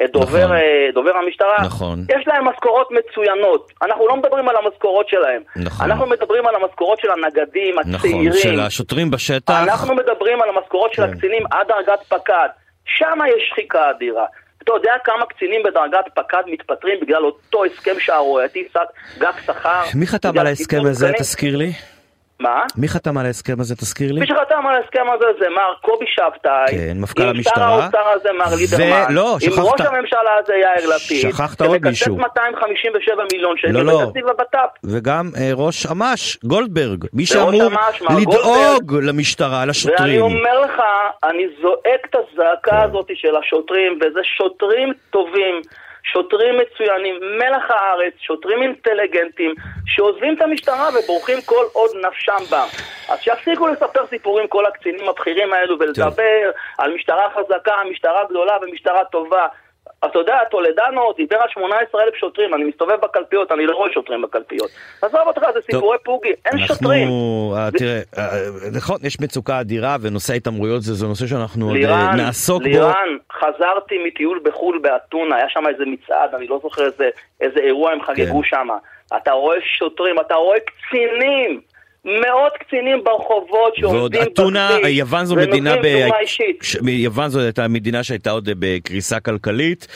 את דובר, נכון. דובר המשטרה, נכון. יש להם משכורות מצוינות. אנחנו לא מדברים על המשכורות שלהם. נכון. אנחנו מדברים על המשכורות של הנגדים, נכון, הצעירים. נכון, של השוטרים בשטח. אנחנו מדברים על המשכורות כן. של הקצינים עד דרגת פקד. שם יש שחיקה אדירה. אתה יודע כמה קצינים בדרגת פקד מתפטרים בגלל אותו הסכם שערורייתי, גג שכר? מי חתם על ההסכם הזה, תזכיר לי? מה? מי חתם על ההסכם הזה, תזכיר לי? מי שחתם על ההסכם הזה זה מר קובי שבתאי. כן, מפכ"ל המשטרה. עם שר האוצר הזה, מר ליברמן. ולא, שכחת. עם ראש הממשלה הזה, יאיר לפיד. שכחת עוד מישהו. שמקצץ 257 מיליון שקל לא, לא. בתקציב הבט"פ. וגם אה, ראש אמ"ש, גולדברג. מי שאמור לדאוג למשטרה, לשוטרים. ואני אומר לך, אני זועק את הזעקה כן. הזאת של השוטרים, וזה שוטרים טובים. שוטרים מצוינים, מלח הארץ, שוטרים אינטליגנטים, שעוזבים את המשטרה ובורחים כל עוד נפשם בם. אז שיפסיקו לספר סיפורים כל הקצינים הבכירים האלו ולדבר על משטרה חזקה, משטרה גדולה ומשטרה טובה. אתה יודע, טולדנו דיבר על 18 אלף שוטרים, אני מסתובב בקלפיות, אני לא רואה שוטרים בקלפיות. עזוב אותך, זה סיפורי פוגי, אין אנחנו, שוטרים. אה, תראה, אה, נכון, יש מצוקה אדירה, ונושא ההתעמרויות זה, זה נושא שאנחנו לירן, עוד נעסוק לירן, בו. לירן, חזרתי מטיול בחו"ל באתונה, היה שם איזה מצעד, אני לא זוכר איזה, איזה אירוע הם חגגו כן. שם. אתה רואה שוטרים, אתה רואה קצינים. מאות קצינים ברחובות שעומדים. ועוד אתונה, יוון זו מדינה... ב... ש... יוון זו הייתה מדינה שהייתה עוד בקריסה כלכלית.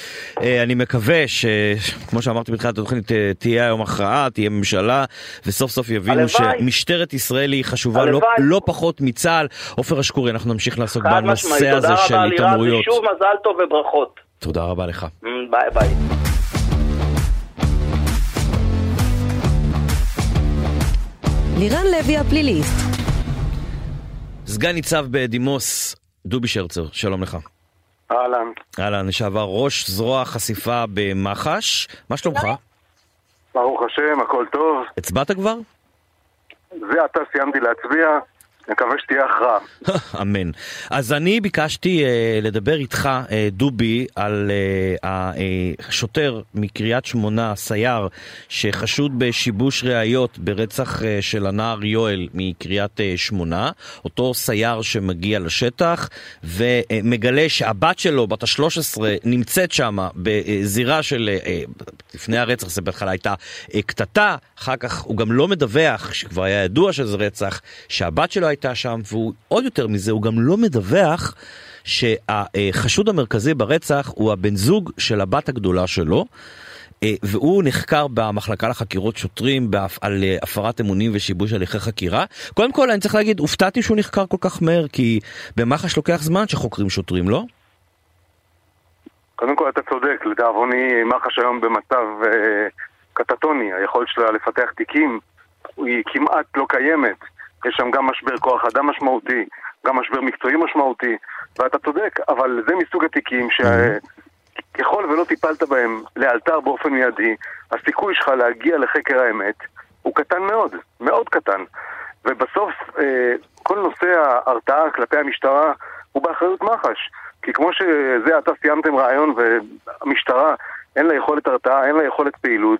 אה, אני מקווה שכמו שאמרתי בתחילת התוכנית, אה, תהיה היום הכרעה, תהיה ממשלה, וסוף סוף יבינו שמשטרת ישראל היא חשובה לא, לא פחות מצה"ל. עופר אשקורי, אנחנו נמשיך לעסוק בנושא הזה של התעמרויות. שוב מזל טוב וברכות. תודה רבה לך. ביי ביי. לירן לוי הפליליסט. סגן ניצב בדימוס, דובי שרצר, שלום לך. אהלן. אהלן, לשעבר ראש זרוע חשיפה במח"ש, מה שלומך? ברוך השם, הכל טוב. הצבעת כבר? זה עתה סיימתי להצביע, מקווה שתהיה הכרעה. אמן. אז אני ביקשתי uh, לדבר איתך, uh, דובי, על uh, השוטר מקריית שמונה, סייר, שחשוד בשיבוש ראיות ברצח uh, של הנער יואל מקריית uh, שמונה, אותו סייר שמגיע לשטח ומגלה שהבת שלו, בת ה-13, נמצאת שם בזירה של, uh, לפני הרצח זה בהתחלה הייתה uh, קטטה, אחר כך הוא גם לא מדווח, שכבר היה ידוע שזה רצח, שהבת שלו הייתה שם, והוא עוד יותר מזה, הוא גם לא מדווח שהחשוד המרכזי ברצח הוא הבן זוג של הבת הגדולה שלו. והוא נחקר במחלקה לחקירות שוטרים על הפרת אמונים ושיבוש הליכי חקירה. קודם כל אני צריך להגיד, הופתעתי שהוא נחקר כל כך מהר, כי במח"ש לוקח זמן שחוקרים שוטרים, לא? קודם כל אתה צודק, לדאבוני מח"ש היום במצב אה, קטטוני, היכולת שלה לפתח תיקים היא כמעט לא קיימת. יש שם גם משבר כוח אדם משמעותי, גם משבר מקצועי משמעותי, ואתה צודק, אבל זה מסוג התיקים שככל ולא טיפלת בהם לאלתר באופן מיידי, הסיכוי שלך להגיע לחקר האמת הוא קטן מאוד, מאוד קטן. ובסוף אה, כל נושא ההרתעה כלפי המשטרה הוא באחריות מח"ש. כי כמו שזה עתה סיימתם רעיון והמשטרה אין לה יכולת הרתעה, אין לה יכולת פעילות,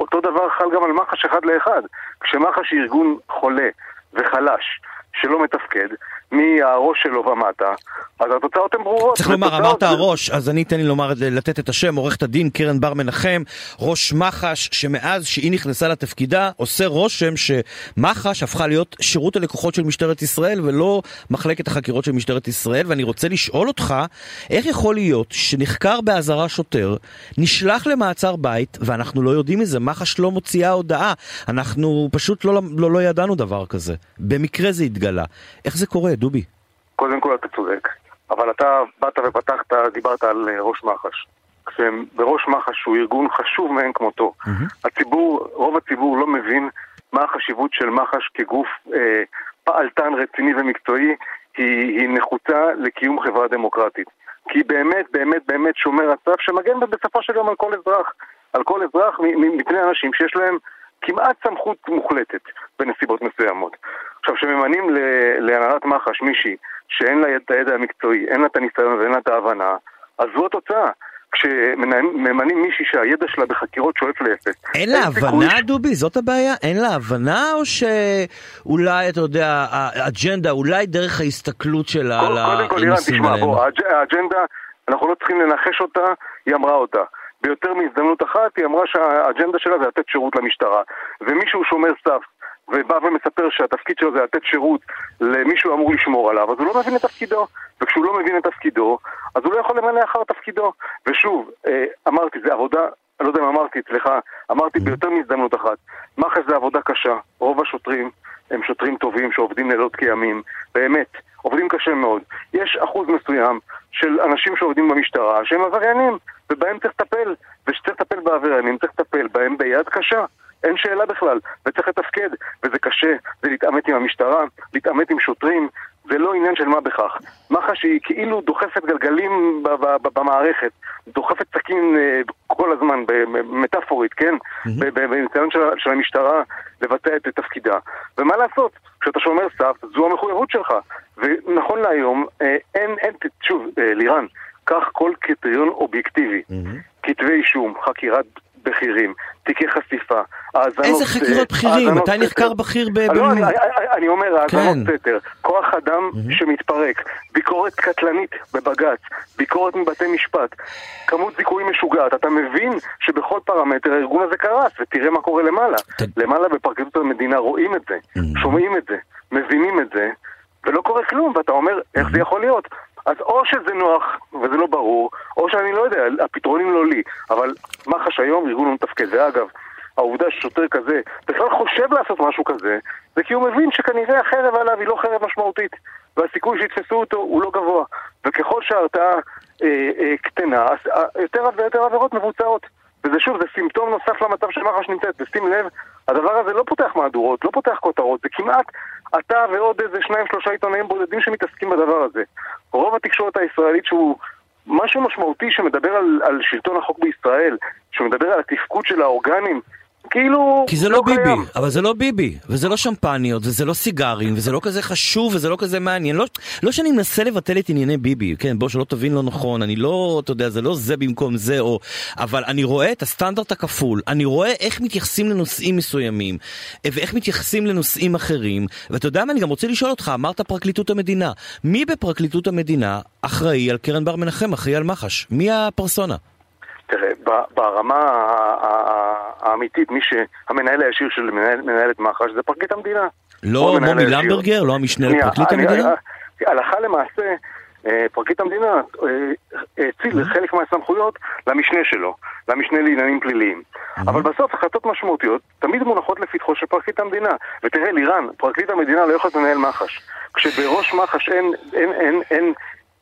אותו דבר חל גם על מח"ש אחד לאחד. כשמח"ש היא ארגון חולה וחלש, שלא מתפקד, מהראש שלו ומטה, אז התוצאות הן ברורות. צריך לומר, אמרת הראש, אז אני אתן לי לומר, לתת את השם, עורכת הדין קרן בר מנחם, ראש מח"ש, שמאז שהיא נכנסה לתפקידה, עושה רושם שמח"ש הפכה להיות שירות הלקוחות של משטרת ישראל, ולא מחלקת החקירות של משטרת ישראל, ואני רוצה לשאול אותך, איך יכול להיות שנחקר באזהרה שוטר, נשלח למעצר בית, ואנחנו לא יודעים מזה, מח"ש לא מוציאה הודעה, אנחנו פשוט לא, לא, לא ידענו דבר כזה. במקרה זה התגלה. איך זה קורה, דובי? קודם כל אתה צודק, אבל אתה באת ופתחת, דיברת על ראש מח"ש. כשבראש מח"ש הוא ארגון חשוב מאין כמותו. Mm-hmm. הציבור, רוב הציבור לא מבין מה החשיבות של מח"ש כגוף אה, פעלתן רציני ומקצועי, היא, היא נחוצה לקיום חברה דמוקרטית. כי היא באמת, באמת, באמת שומר הסף שמגן בסופו של יום על כל אזרח. על כל אזרח מפני אנשים שיש להם כמעט סמכות מוחלטת בנסיבות מסוימות. עכשיו, כשממנים להנהלת מח"ש מישהי שאין לה את הידע המקצועי, אין לה את הניסיון ואין לה את ההבנה, אז זו התוצאה. כשממנים מישהי שהידע שלה בחקירות שואף לאפס. אין לה הבנה, ש... דובי? זאת הבעיה? אין לה הבנה, או שאולי, אתה יודע, האג'נדה, אולי דרך ההסתכלות שלה על הנושאים האלה? קודם כל, אירן, תשמע, בוא, האג'נדה, אנחנו לא צריכים לנחש אותה, היא אמרה אותה. ביותר מהזדמנות אחת היא אמרה שהאג'נדה שלה זה לתת שירות למשטרה. ומישהו שומר סף ובא ומספר שהתפקיד שלו זה לתת שירות למישהו אמור לשמור עליו, אז הוא לא מבין את תפקידו. וכשהוא לא מבין את תפקידו, אז הוא לא יכול למלא אחר תפקידו. ושוב, אה, אמרתי, זה עבודה, אני לא יודע אם אמרתי אצלך, אמרתי ביותר מהזדמנות אחת, מח"ש זה עבודה קשה. רוב השוטרים הם שוטרים טובים שעובדים לילות כימים, באמת, עובדים קשה מאוד. יש אחוז מסוים של אנשים שעובדים במשטרה שהם עבריינים, ובהם צריך לטפל, וכשצריך לטפל בעבריינים צריך לטפל בהם ביד קשה. אין שאלה בכלל, וצריך לתפקד, וזה קשה, זה להתעמת עם המשטרה, להתעמת עם שוטרים, זה לא עניין של מה בכך. מח"ש היא כאילו דוחפת גלגלים במערכת, דוחפת סכין אה, כל הזמן, מטאפורית, כן? בניסיון של, של המשטרה לבצע את תפקידה. ומה לעשות, כשאתה שומר סף, זו המחויבות שלך. ונכון להיום, אה, אין, אין, שוב, אה, לירן, קח כל קריטריון אובייקטיבי, כתבי אישום, חקירת בכירים, תיקי חשיפה, האזנות... איזה חקירות בכירים? מתי נחקר בכיר ב... לא, אני אומר, האזנות כן. סתר, כוח אדם שמתפרק, ביקורת קטלנית בבג"ץ, ביקורת מבתי משפט, כמות זיכויים משוגעת. אתה מבין שבכל פרמטר הארגון הזה קרס, ותראה מה קורה למעלה. למעלה בפרקליטות המדינה רואים את זה, שומעים את זה, מבינים את זה, ולא קורה כלום, ואתה אומר, איך זה יכול להיות? אז או שזה נוח וזה לא ברור, או שאני לא יודע, הפתרונים לא לי. אבל מח"ש היום ארגון לא מתפקד. ואגב, העובדה ששוטר כזה בכלל חושב לעשות משהו כזה, זה כי הוא מבין שכנראה החרב עליו היא לא חרב משמעותית. והסיכוי שיתפסו אותו הוא לא גבוה. וככל שההרתעה אה, אה, קטנה, אז אה, יותר ויותר עבירות מבוצעות. וזה שוב, זה סימפטום נוסף למצב שמח"ש נמצאת, ושים לב, הדבר הזה לא פותח מהדורות, לא פותח כותרות, זה כמעט אתה ועוד איזה שניים שלושה עיתונאים בודדים שמתעסקים בדבר הזה. רוב התקשורת הישראלית שהוא משהו משמעותי שמדבר על, על שלטון החוק בישראל, שמדבר על התפקוד של האורגנים, כאילו... כי זה לא, לא ביבי, אבל זה לא ביבי, וזה לא שמפניות, וזה לא סיגרים, וזה לא כזה חשוב, וזה לא כזה מעניין. לא, לא שאני מנסה לבטל את ענייני ביבי, כן, בוא שלא תבין לא נכון, אני לא, אתה יודע, זה לא זה במקום זה, או... אבל אני רואה את הסטנדרט הכפול, אני רואה איך מתייחסים לנושאים מסוימים, ואיך מתייחסים לנושאים אחרים, ואתה יודע מה, אני גם רוצה לשאול אותך, אמרת פרקליטות המדינה, מי בפרקליטות המדינה אחראי על קרן בר מנחם, אחראי על מח"ש? מי הפרסונה? תראה, ברמה האמיתית, מי שהמנהל הישיר של מנהלת מח"ש זה פרקליט המדינה. לא מומי למברגר? לא המשנה לפרקליט המדינה? הלכה למעשה, אה, פרקליט המדינה האציל אה, חלק מהסמכויות למשנה שלו, למשנה לעניינים פליליים. אבל בסוף החלטות משמעותיות תמיד מונחות לפתחו של פרקליט המדינה. ותראה, לירן, פרקליט המדינה לא יכול לנהל מח"ש. כשבראש מח"ש אין, אין, אין, אין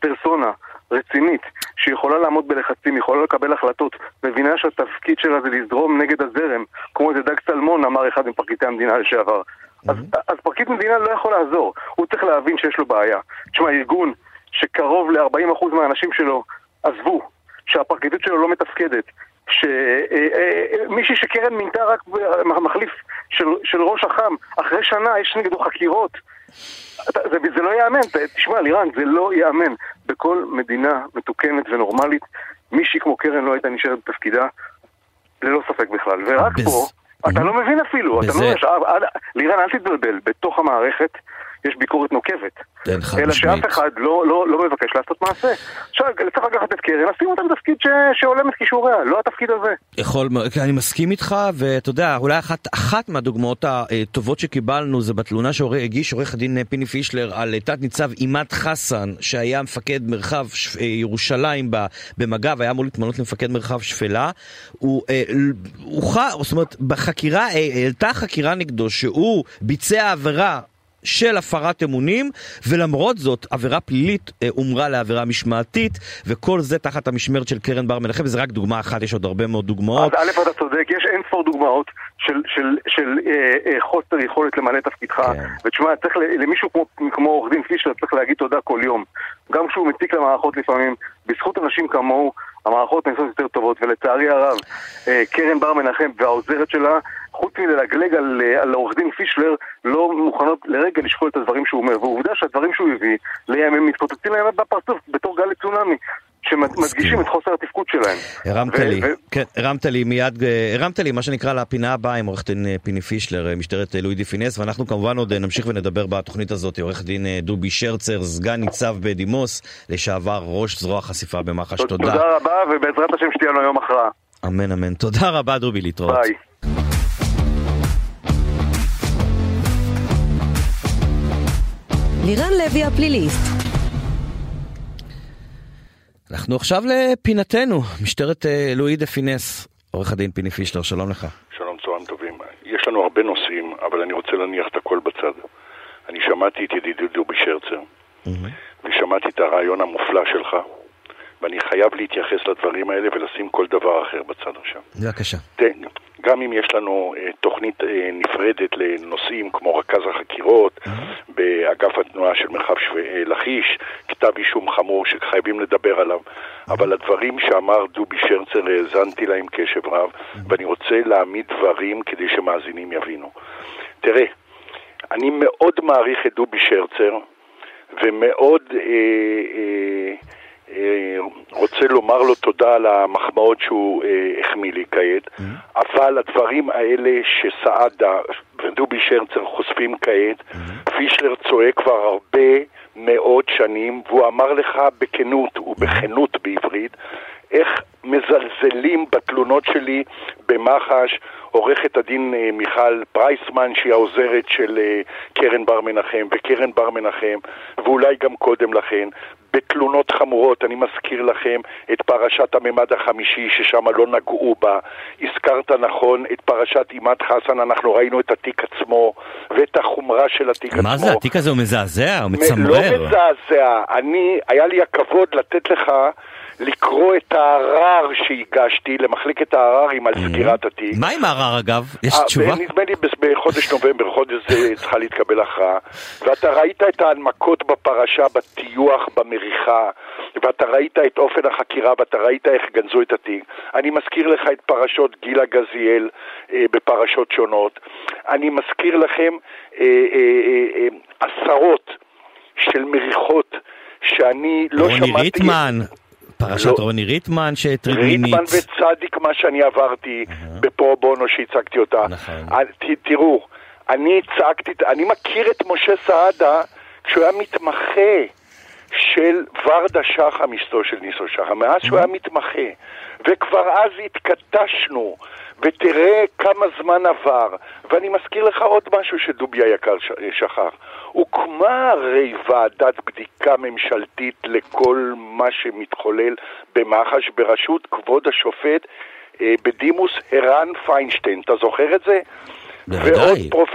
פרסונה רצינית, שיכולה לעמוד בלחצים, יכולה לקבל החלטות, מבינה שהתפקיד שלה זה לזרום נגד הזרם, כמו איזה דג סלמון, אמר אחד מפרקליטי המדינה לשעבר. Mm-hmm. אז, אז פרקליט מדינה לא יכול לעזור, הוא צריך להבין שיש לו בעיה. תשמע, ארגון שקרוב ל-40% מהאנשים שלו עזבו, שהפרקליטות שלו לא מתפקדת, שמישהי שקרן מינתה רק מחליף של, של ראש אח"ם, אחרי שנה יש נגדו חקירות. זה, זה לא ייאמן, תשמע לירן, זה לא ייאמן. בכל מדינה מתוקנת ונורמלית, מישהי כמו קרן לא הייתה נשארת בתפקידה, ללא ספק בכלל. ורק בז... פה, אתה לא מבין אפילו, אתה לא מבין, לירן אל תתבלבל, בתוך המערכת יש ביקורת נוקבת. אלא שאף אחד לא, לא, לא מבקש לעשות מעשה. עכשיו, צריך לקחת את קרן, לשים אותה בתפקיד שהולם את כישוריה, לא התפקיד הזה. יכול, אני מסכים איתך, ואתה יודע, אולי אחת, אחת מהדוגמאות הטובות שקיבלנו זה בתלונה שהגיש עורך הדין פיני פישלר על תת ניצב עימאד חסן, שהיה מפקד מרחב ש... ירושלים במג"ב, היה אמור להתמנות למפקד מרחב שפלה. הוא, אה, הוא, הוא, זאת אומרת, בחקירה, אה, העלתה חקירה נגדו שהוא ביצע עבירה של הפרת אמונים, ולמרות זאת עבירה פלילית אה, הומרה לעבירה משמעתית, וכל זה תחת המשמרת של קרן בר מנחם, וזה רק דוגמה אחת, יש עוד הרבה מאוד דוגמאות. אז א', אתה צודק, יש אין ספור דוגמאות של, של, של אה, אה, חוסר יכולת למלא תפקידך, כן. ותשמע, צריך למישהו כמו, כמו עורך דין פישר צריך להגיד תודה כל יום. גם כשהוא מציק למערכות לפעמים, בזכות אנשים כמוהו, המערכות נעשות יותר טובות, ולצערי הרב, אה, קרן בר מנחם והעוזרת שלה חוץ מללגלג על, אה, על עורך דין פישלר, לא מוכנות לרגע לשקול את הדברים שהוא אומר. ועובדה שהדברים שהוא הביא, לימים מתפוצצים להם בפרצוף בתור גל צונאמי. שמדגישים את חוסר התפקוד שלהם. הרמת לי, כן, הרמת לי מיד, אה, הרמת לי מה שנקרא לפינה הבאה עם עורך דין אה, פיני פישלר, משטרת לואי די פינס, ואנחנו כמובן עוד נמשיך ונדבר בתוכנית הזאת, עורך דין דובי שרצר, סגן ניצב בדימוס, לשעבר ראש זרוע חשיפה במח"ש, תודה. תודה רבה, ובעזרת השם שתהיה לנו יום הכרעה. אמן אמן, תודה רבה דובי, להתראות. ביי. לירן לוי הפליליסט. אנחנו עכשיו לפינתנו, משטרת אה, לואי דה פינס. עורך הדין פיני פישלר, שלום לך. שלום, צהריים טובים. יש לנו הרבה נושאים, אבל אני רוצה להניח את הכל בצד. אני שמעתי את ידידי דובי שרצר, mm-hmm. ושמעתי את הרעיון המופלא שלך, ואני חייב להתייחס לדברים האלה ולשים כל דבר אחר בצד עכשיו. בבקשה. גם אם יש לנו uh, תוכנית uh, נפרדת לנושאים כמו רכז החקירות, mm-hmm. באגף התנועה של מרחב לכיש, כתב אישום חמור שחייבים לדבר עליו. אבל הדברים שאמר דובי שרצר האזנתי להם קשב רב. ואני רוצה להעמיד דברים כדי שמאזינים יבינו. תראה, אני מאוד מעריך את דובי שרצר, ומאוד... אה, אה, אה, רוצה לומר לו תודה על המחמאות שהוא אה, החמיא לי כעת, mm-hmm. אבל הדברים האלה שסעדה ודובי שרצר חושפים כעת, mm-hmm. פישלר צועק כבר הרבה מאוד שנים, והוא אמר לך בכנות ובכנות בעברית, איך מזלזלים בתלונות שלי במח"ש. עורכת הדין אה, מיכל פרייסמן, שהיא העוזרת של אה, קרן בר מנחם, וקרן בר מנחם, ואולי גם קודם לכן, בתלונות חמורות, אני מזכיר לכם את פרשת הממד החמישי, ששם לא נגעו בה. הזכרת נכון את פרשת אימת חסן, אנחנו ראינו את התיק עצמו, ואת החומרה של התיק מה עצמו. מה זה, התיק הזה הוא מזעזע, הוא לא מצמרר. מזעזע, אני, היה לי הכבוד לתת לך לקרוא את הערר שהגשתי למחלקת העררים על סגירת התיק. מה עם הערר אגב? יש אה, תשובה? נדמה לי בחודש נובמבר, חודש זה צריכה להתקבל הכרעה. ואתה ראית את ההנמקות בפרשה, בטיוח, במריחה, ואתה ראית את אופן החקירה, ואתה ראית איך גנזו את התיק. אני מזכיר לך את פרשות גילה גזיאל אה, בפרשות שונות. אני מזכיר לכם אה, אה, אה, אה, עשרות של מריחות שאני לא שמעתי... רוני ריטמן, פרשת לא. רוני ריטמן שהטריד מינית. ריטמן וצדיק, מה שאני עברתי בפרו בונו שהצגתי אותה. נכון. אה, תראו, אני הצגתי, אני מכיר את משה סעדה כשהוא היה מתמחה של ורדה שחם, אשתו של ניסו שחם, מאז שהוא היה מתמחה. וכבר אז התכתשנו, ותראה כמה זמן עבר. ואני מזכיר לך עוד משהו שדובי היקר שכח. הוקמה הרי ועדת בדיקה ממשלתית לכל מה שמתחולל במח"ש בראשות כבוד השופט אה, בדימוס ערן פיינשטיין. אתה זוכר את זה? בוודאי. פרופ...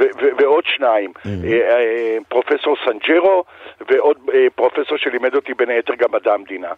ו- ו- ועוד שניים, אה, אה, פרופסור סנג'רו ועוד פרופסור שלימד אותי בין היתר גם מדע המדינה.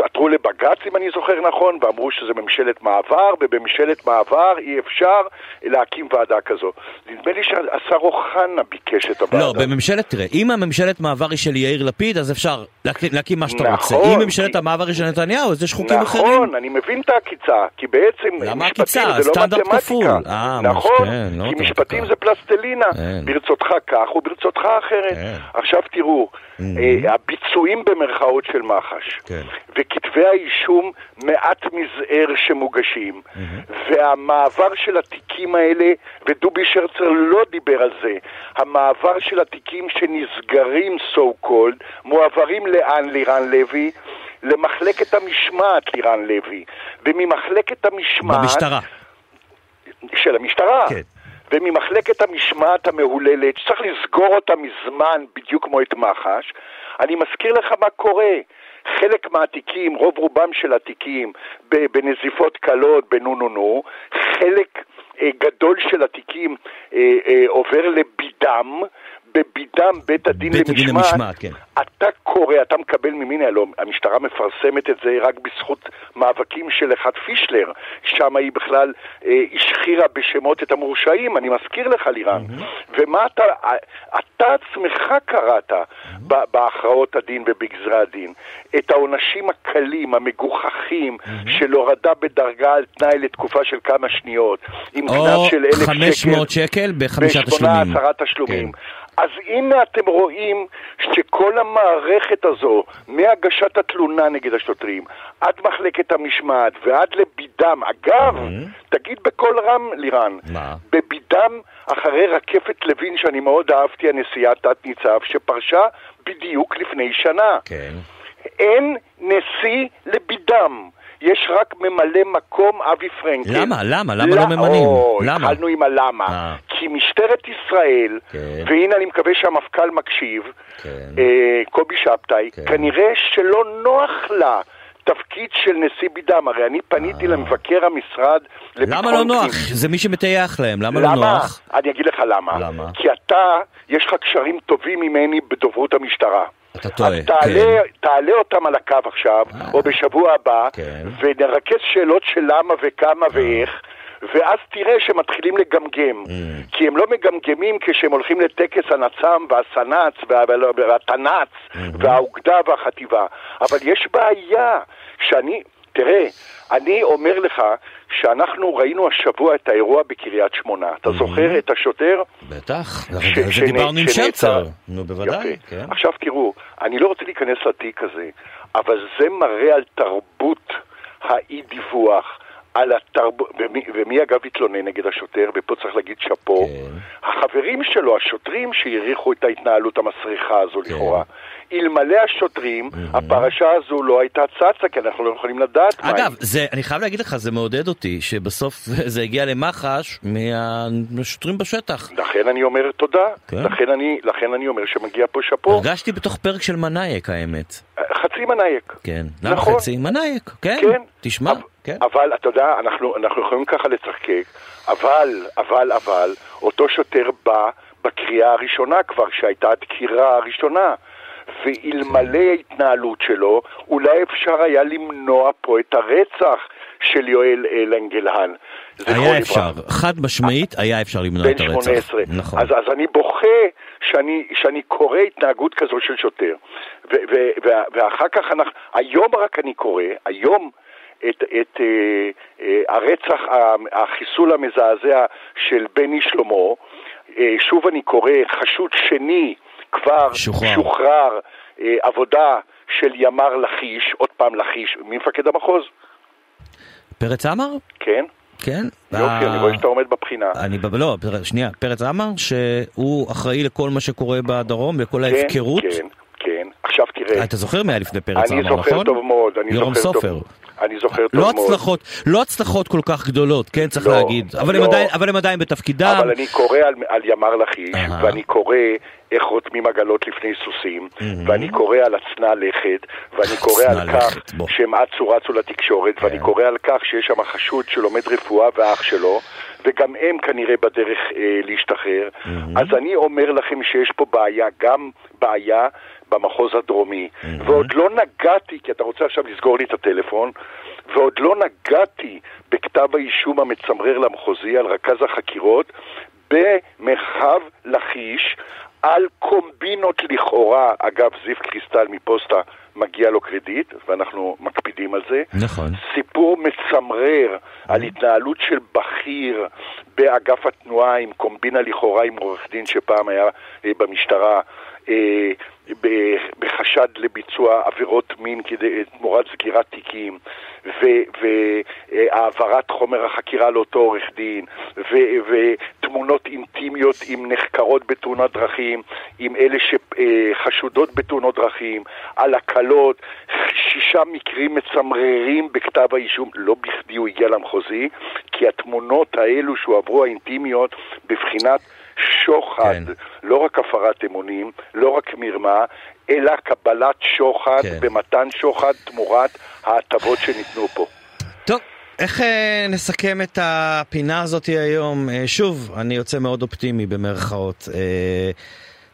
ועתרו לבג"ץ, אם אני זוכר נכון, ואמרו שזה ממשלת מעבר, ובממשלת מעבר אי אפשר להקים ועדה כזו. נדמה לי שהשר אוחנה ביקש את הוועדה. לא, בממשלת, תראה, אם הממשלת מעבר היא של יאיר לפיד, אז אפשר להקים, מה שאתה נכון. רוצה. אם ממשלת המעבר היא של נתניהו, אז יש חוקים אחרים. נכון, אני מבין את העקיצה, כי בעצם למה משפטים עקיצה? זה לא מתמטיקה. כפול. אה, נכון, כן, לא כי מתמטיקה. משפטים זה פלסטלינה, כן. ברצותך כך וברצותך אחרת. כן. עכשיו תראו, אה, הביצועים במרכאות של מח"ש, כן. וכתבי האישום מעט מזער שמוגשים, והמעבר של התיקים האלה, ודובי שרצר לא דיבר על זה, המעבר של התיקים שנסגרים so called, מועברים לאן לירן לוי? למחלקת המשמעת לירן לוי, וממחלקת המשמעת... במשטרה. של המשטרה. כן. וממחלקת המשמעת המהוללת, שצריך לסגור אותה מזמן, בדיוק כמו את מח"ש, אני מזכיר לך מה קורה. חלק מהתיקים, רוב רובם של התיקים, בנזיפות קלות, בנו נו נו, חלק אה, גדול של התיקים אה, אה, עובר לבידם, בבידם בית הדין בית הדין למשמעת, למשמעת, כן. אתה קורא, אתה מקבל ממני, הלוא המשטרה מפרסמת את זה רק בזכות מאבקים של אחד פישלר, שם היא בכלל אה, השחירה בשמות את המורשעים, אני מזכיר לך לירן. ומה אתה, אה, אתה עצמך קראת ב- בהכרעות הדין ובגזרי הדין, את העונשים הקלים, המגוחכים, של הורדה בדרגה על תנאי לתקופה של כמה שניות, עם או קנס של אלף שקל. 500 שקל בחמישה בשמונה תשלומים. עשרה תשלומים. כן. אז הנה אתם רואים שכל המערכת הזו, מהגשת התלונה נגד השוטרים, עד מחלקת המשמעת ועד לבידם, אגב, תגיד בקול רם, לירן, מה? בבידם אחרי רקפת לוין, שאני מאוד אהבתי, הנשיאה תת-ניצב, שפרשה בדיוק לפני שנה. כן. אין נשיא לבידם. יש רק ממלא מקום אבי פרנקל. למה? למה? למה לא ממנים? או, למה? התחלנו עם הלמה. אה. כי משטרת ישראל, כן. והנה אני מקווה שהמפכ"ל מקשיב, כן. אה, קובי שבתאי, כן. כנראה שלא נוח לה. תפקיד של נשיא בידם, הרי אני פניתי למבקר המשרד לביטחון אה. למה לא נוח? זה מי שמטייח להם, למה לא נוח? אני אגיד לך למה. למה? כי אתה, יש לך קשרים טובים ממני בדוברות המשטרה. אתה טועה, אז תעלה, כן. תעלה אותם על הקו עכשיו, או בשבוע הבא, כן. ונרכז שאלות של למה וכמה ואיך. ואז תראה שמתחילים לגמגם. כי הם לא מגמגמים כשהם הולכים לטקס הנצ"ם והסנ"צ וה- והתנ"צ והאוגדה והחטיבה. אבל יש בעיה שאני, תראה, אני אומר לך שאנחנו ראינו השבוע את האירוע בקריית שמונה. אתה זוכר את השוטר? בטח, על זה דיברנו עם. שרצר. נו, בוודאי. כן. עכשיו תראו, אני לא רוצה להיכנס לתיק הזה, אבל זה מראה על תרבות האי-דיווח, על התרבות, ומי, ומי אגב התלונן נגד השוטר, ופה צריך להגיד שאפו, כן. החברים שלו, השוטרים, שהעריכו את ההתנהלות המסריחה הזו כן. לכאורה. אלמלא השוטרים, הפרשה הזו לא הייתה צצה, כי אנחנו לא יכולים לדעת מה אגב. זה, אני חייב להגיד לך, זה מעודד אותי, שבסוף זה הגיע למח"ש מהשוטרים בשטח. לכן אני אומר תודה, כן. לכן אני, לכן אני אומר שמגיע פה שאפו. הרגשתי בתוך פרק של מנאייק, האמת. חצי מנאייק. כן. למה נכון. חצי? מנאייק, כן. כן. תשמע, אבל- כן. אבל אתה יודע, אנחנו, אנחנו יכולים ככה לצחקק, אבל, אבל, אבל, אותו שוטר בא בקריאה הראשונה כבר, כשהייתה הדקירה הראשונה. ואלמלא ההתנהלות שלו, אולי אפשר היה למנוע פה את הרצח של יואל אה, לנגלהן. זכרו היה. אפשר, חד משמעית היה אפשר למנוע בן את הרצח. 18. נכון. אז, אז אני בוכה שאני, שאני קורא התנהגות כזו של שוטר. ו, ו, וה, ואחר כך אנחנו, היום רק אני קורא, היום את, את אה, אה, הרצח, החיסול המזעזע של בני שלמה, אה, שוב אני קורא, חשוד שני כבר שוחרר. שוחרר אה, עבודה של ימ"ר לכיש, עוד פעם לכיש, מי מפקד המחוז? פרץ עמר? כן? כן. יופי, אה, אני רואה שאתה עומד בבחינה. אני, לא, שנייה, פרץ עמר, שהוא אחראי לכל מה שקורה בדרום, לכל ההפקרות. כן, כן. עכשיו תראה, אה, אתה זוכר מי היה לפני פרץ אני עמר, נכון? זוכר טוב מאוד, אני יורם זוכר טוב. סופר. אני זוכר טוב לא מאוד. הצלחות, לא הצלחות כל כך גדולות, כן, צריך לא, להגיד. אבל הם לא. עדיין- אבל הם עדיין בתפקידם. אבל אני קורא על, על ימ"ר לכיש, אהה. ואני קורא איך רותמים עגלות לפני סוסים, ואני קורא על הצנע לכת, ואני קורא על כך בוא. שהם אצו רצו לתקשורת, ואני כן. קורא על כך שיש שם חשוד שלומד רפואה ואח שלו, וגם הם כנראה בדרך אה, להשתחרר. אז אני אומר לכם שיש פה בעיה, גם בעיה במחוז הדרומי. ועוד לא נגעתי, כי אתה רוצה עכשיו לסגור לי את הטלפון, ועוד לא נגעתי בכתב האישום המצמרר למחוזי על רכז החקירות במרחב לכיש על קומבינות לכאורה, אגב זיו קריסטל מפוסטה מגיע לו קרדיט ואנחנו מקפידים על זה. נכון. סיפור מצמרר על התנהלות של בכיר באגף התנועה עם קומבינה לכאורה עם עורך דין שפעם היה אה, במשטרה בחשד לביצוע עבירות מין כדי תמורת סגירת תיקים והעברת חומר החקירה לאותו עורך דין ו- ותמונות אינטימיות עם נחקרות בתאונות דרכים, עם אלה שחשודות בתאונות דרכים, על הקלות, שישה מקרים מצמררים בכתב האישום, לא בכדי הוא הגיע למחוזי, כי התמונות האלו שהועברו האינטימיות בבחינת שוחד, כן. לא רק הפרת אמונים, לא רק מרמה, אלא קבלת שוחד כן. במתן שוחד תמורת ההטבות שניתנו פה. טוב, איך אה, נסכם את הפינה הזאת היום? אה, שוב, אני יוצא מאוד אופטימי במרכאות. אה,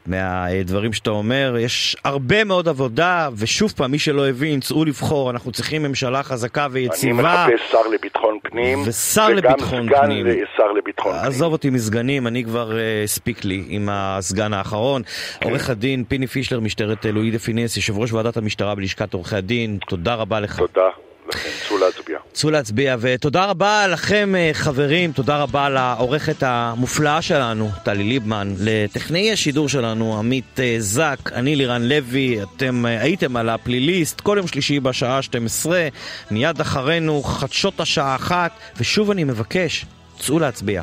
מהדברים שאתה אומר, יש הרבה מאוד עבודה, ושוב פעם, מי שלא הבין, צאו לבחור, אנחנו צריכים ממשלה חזקה אני ויציבה. מחפש שר לביטחון פנים, ושר לביטחון וגם פנים. סגן לשר לביטחון פנים. עזוב אותי מסגנים, אני כבר אה, הספיק לי עם הסגן האחרון. כן. עורך הדין פיני פישלר, משטרת לואי דה פינס, יושב ראש ועדת המשטרה בלשכת עורכי הדין, תודה רבה לך. תודה לכם, צאו להצביע. צאו להצביע, ותודה רבה לכם אה, חברים, תודה רבה לעורכת המופלאה שלנו, טלי ליבמן, לטכנאי השידור שלנו, עמית אה, זק, אני לירן לוי, אתם אה, הייתם על הפליליסט, כל יום שלישי בשעה 12, מיד אחרינו חדשות השעה אחת, ושוב אני מבקש, צאו להצביע.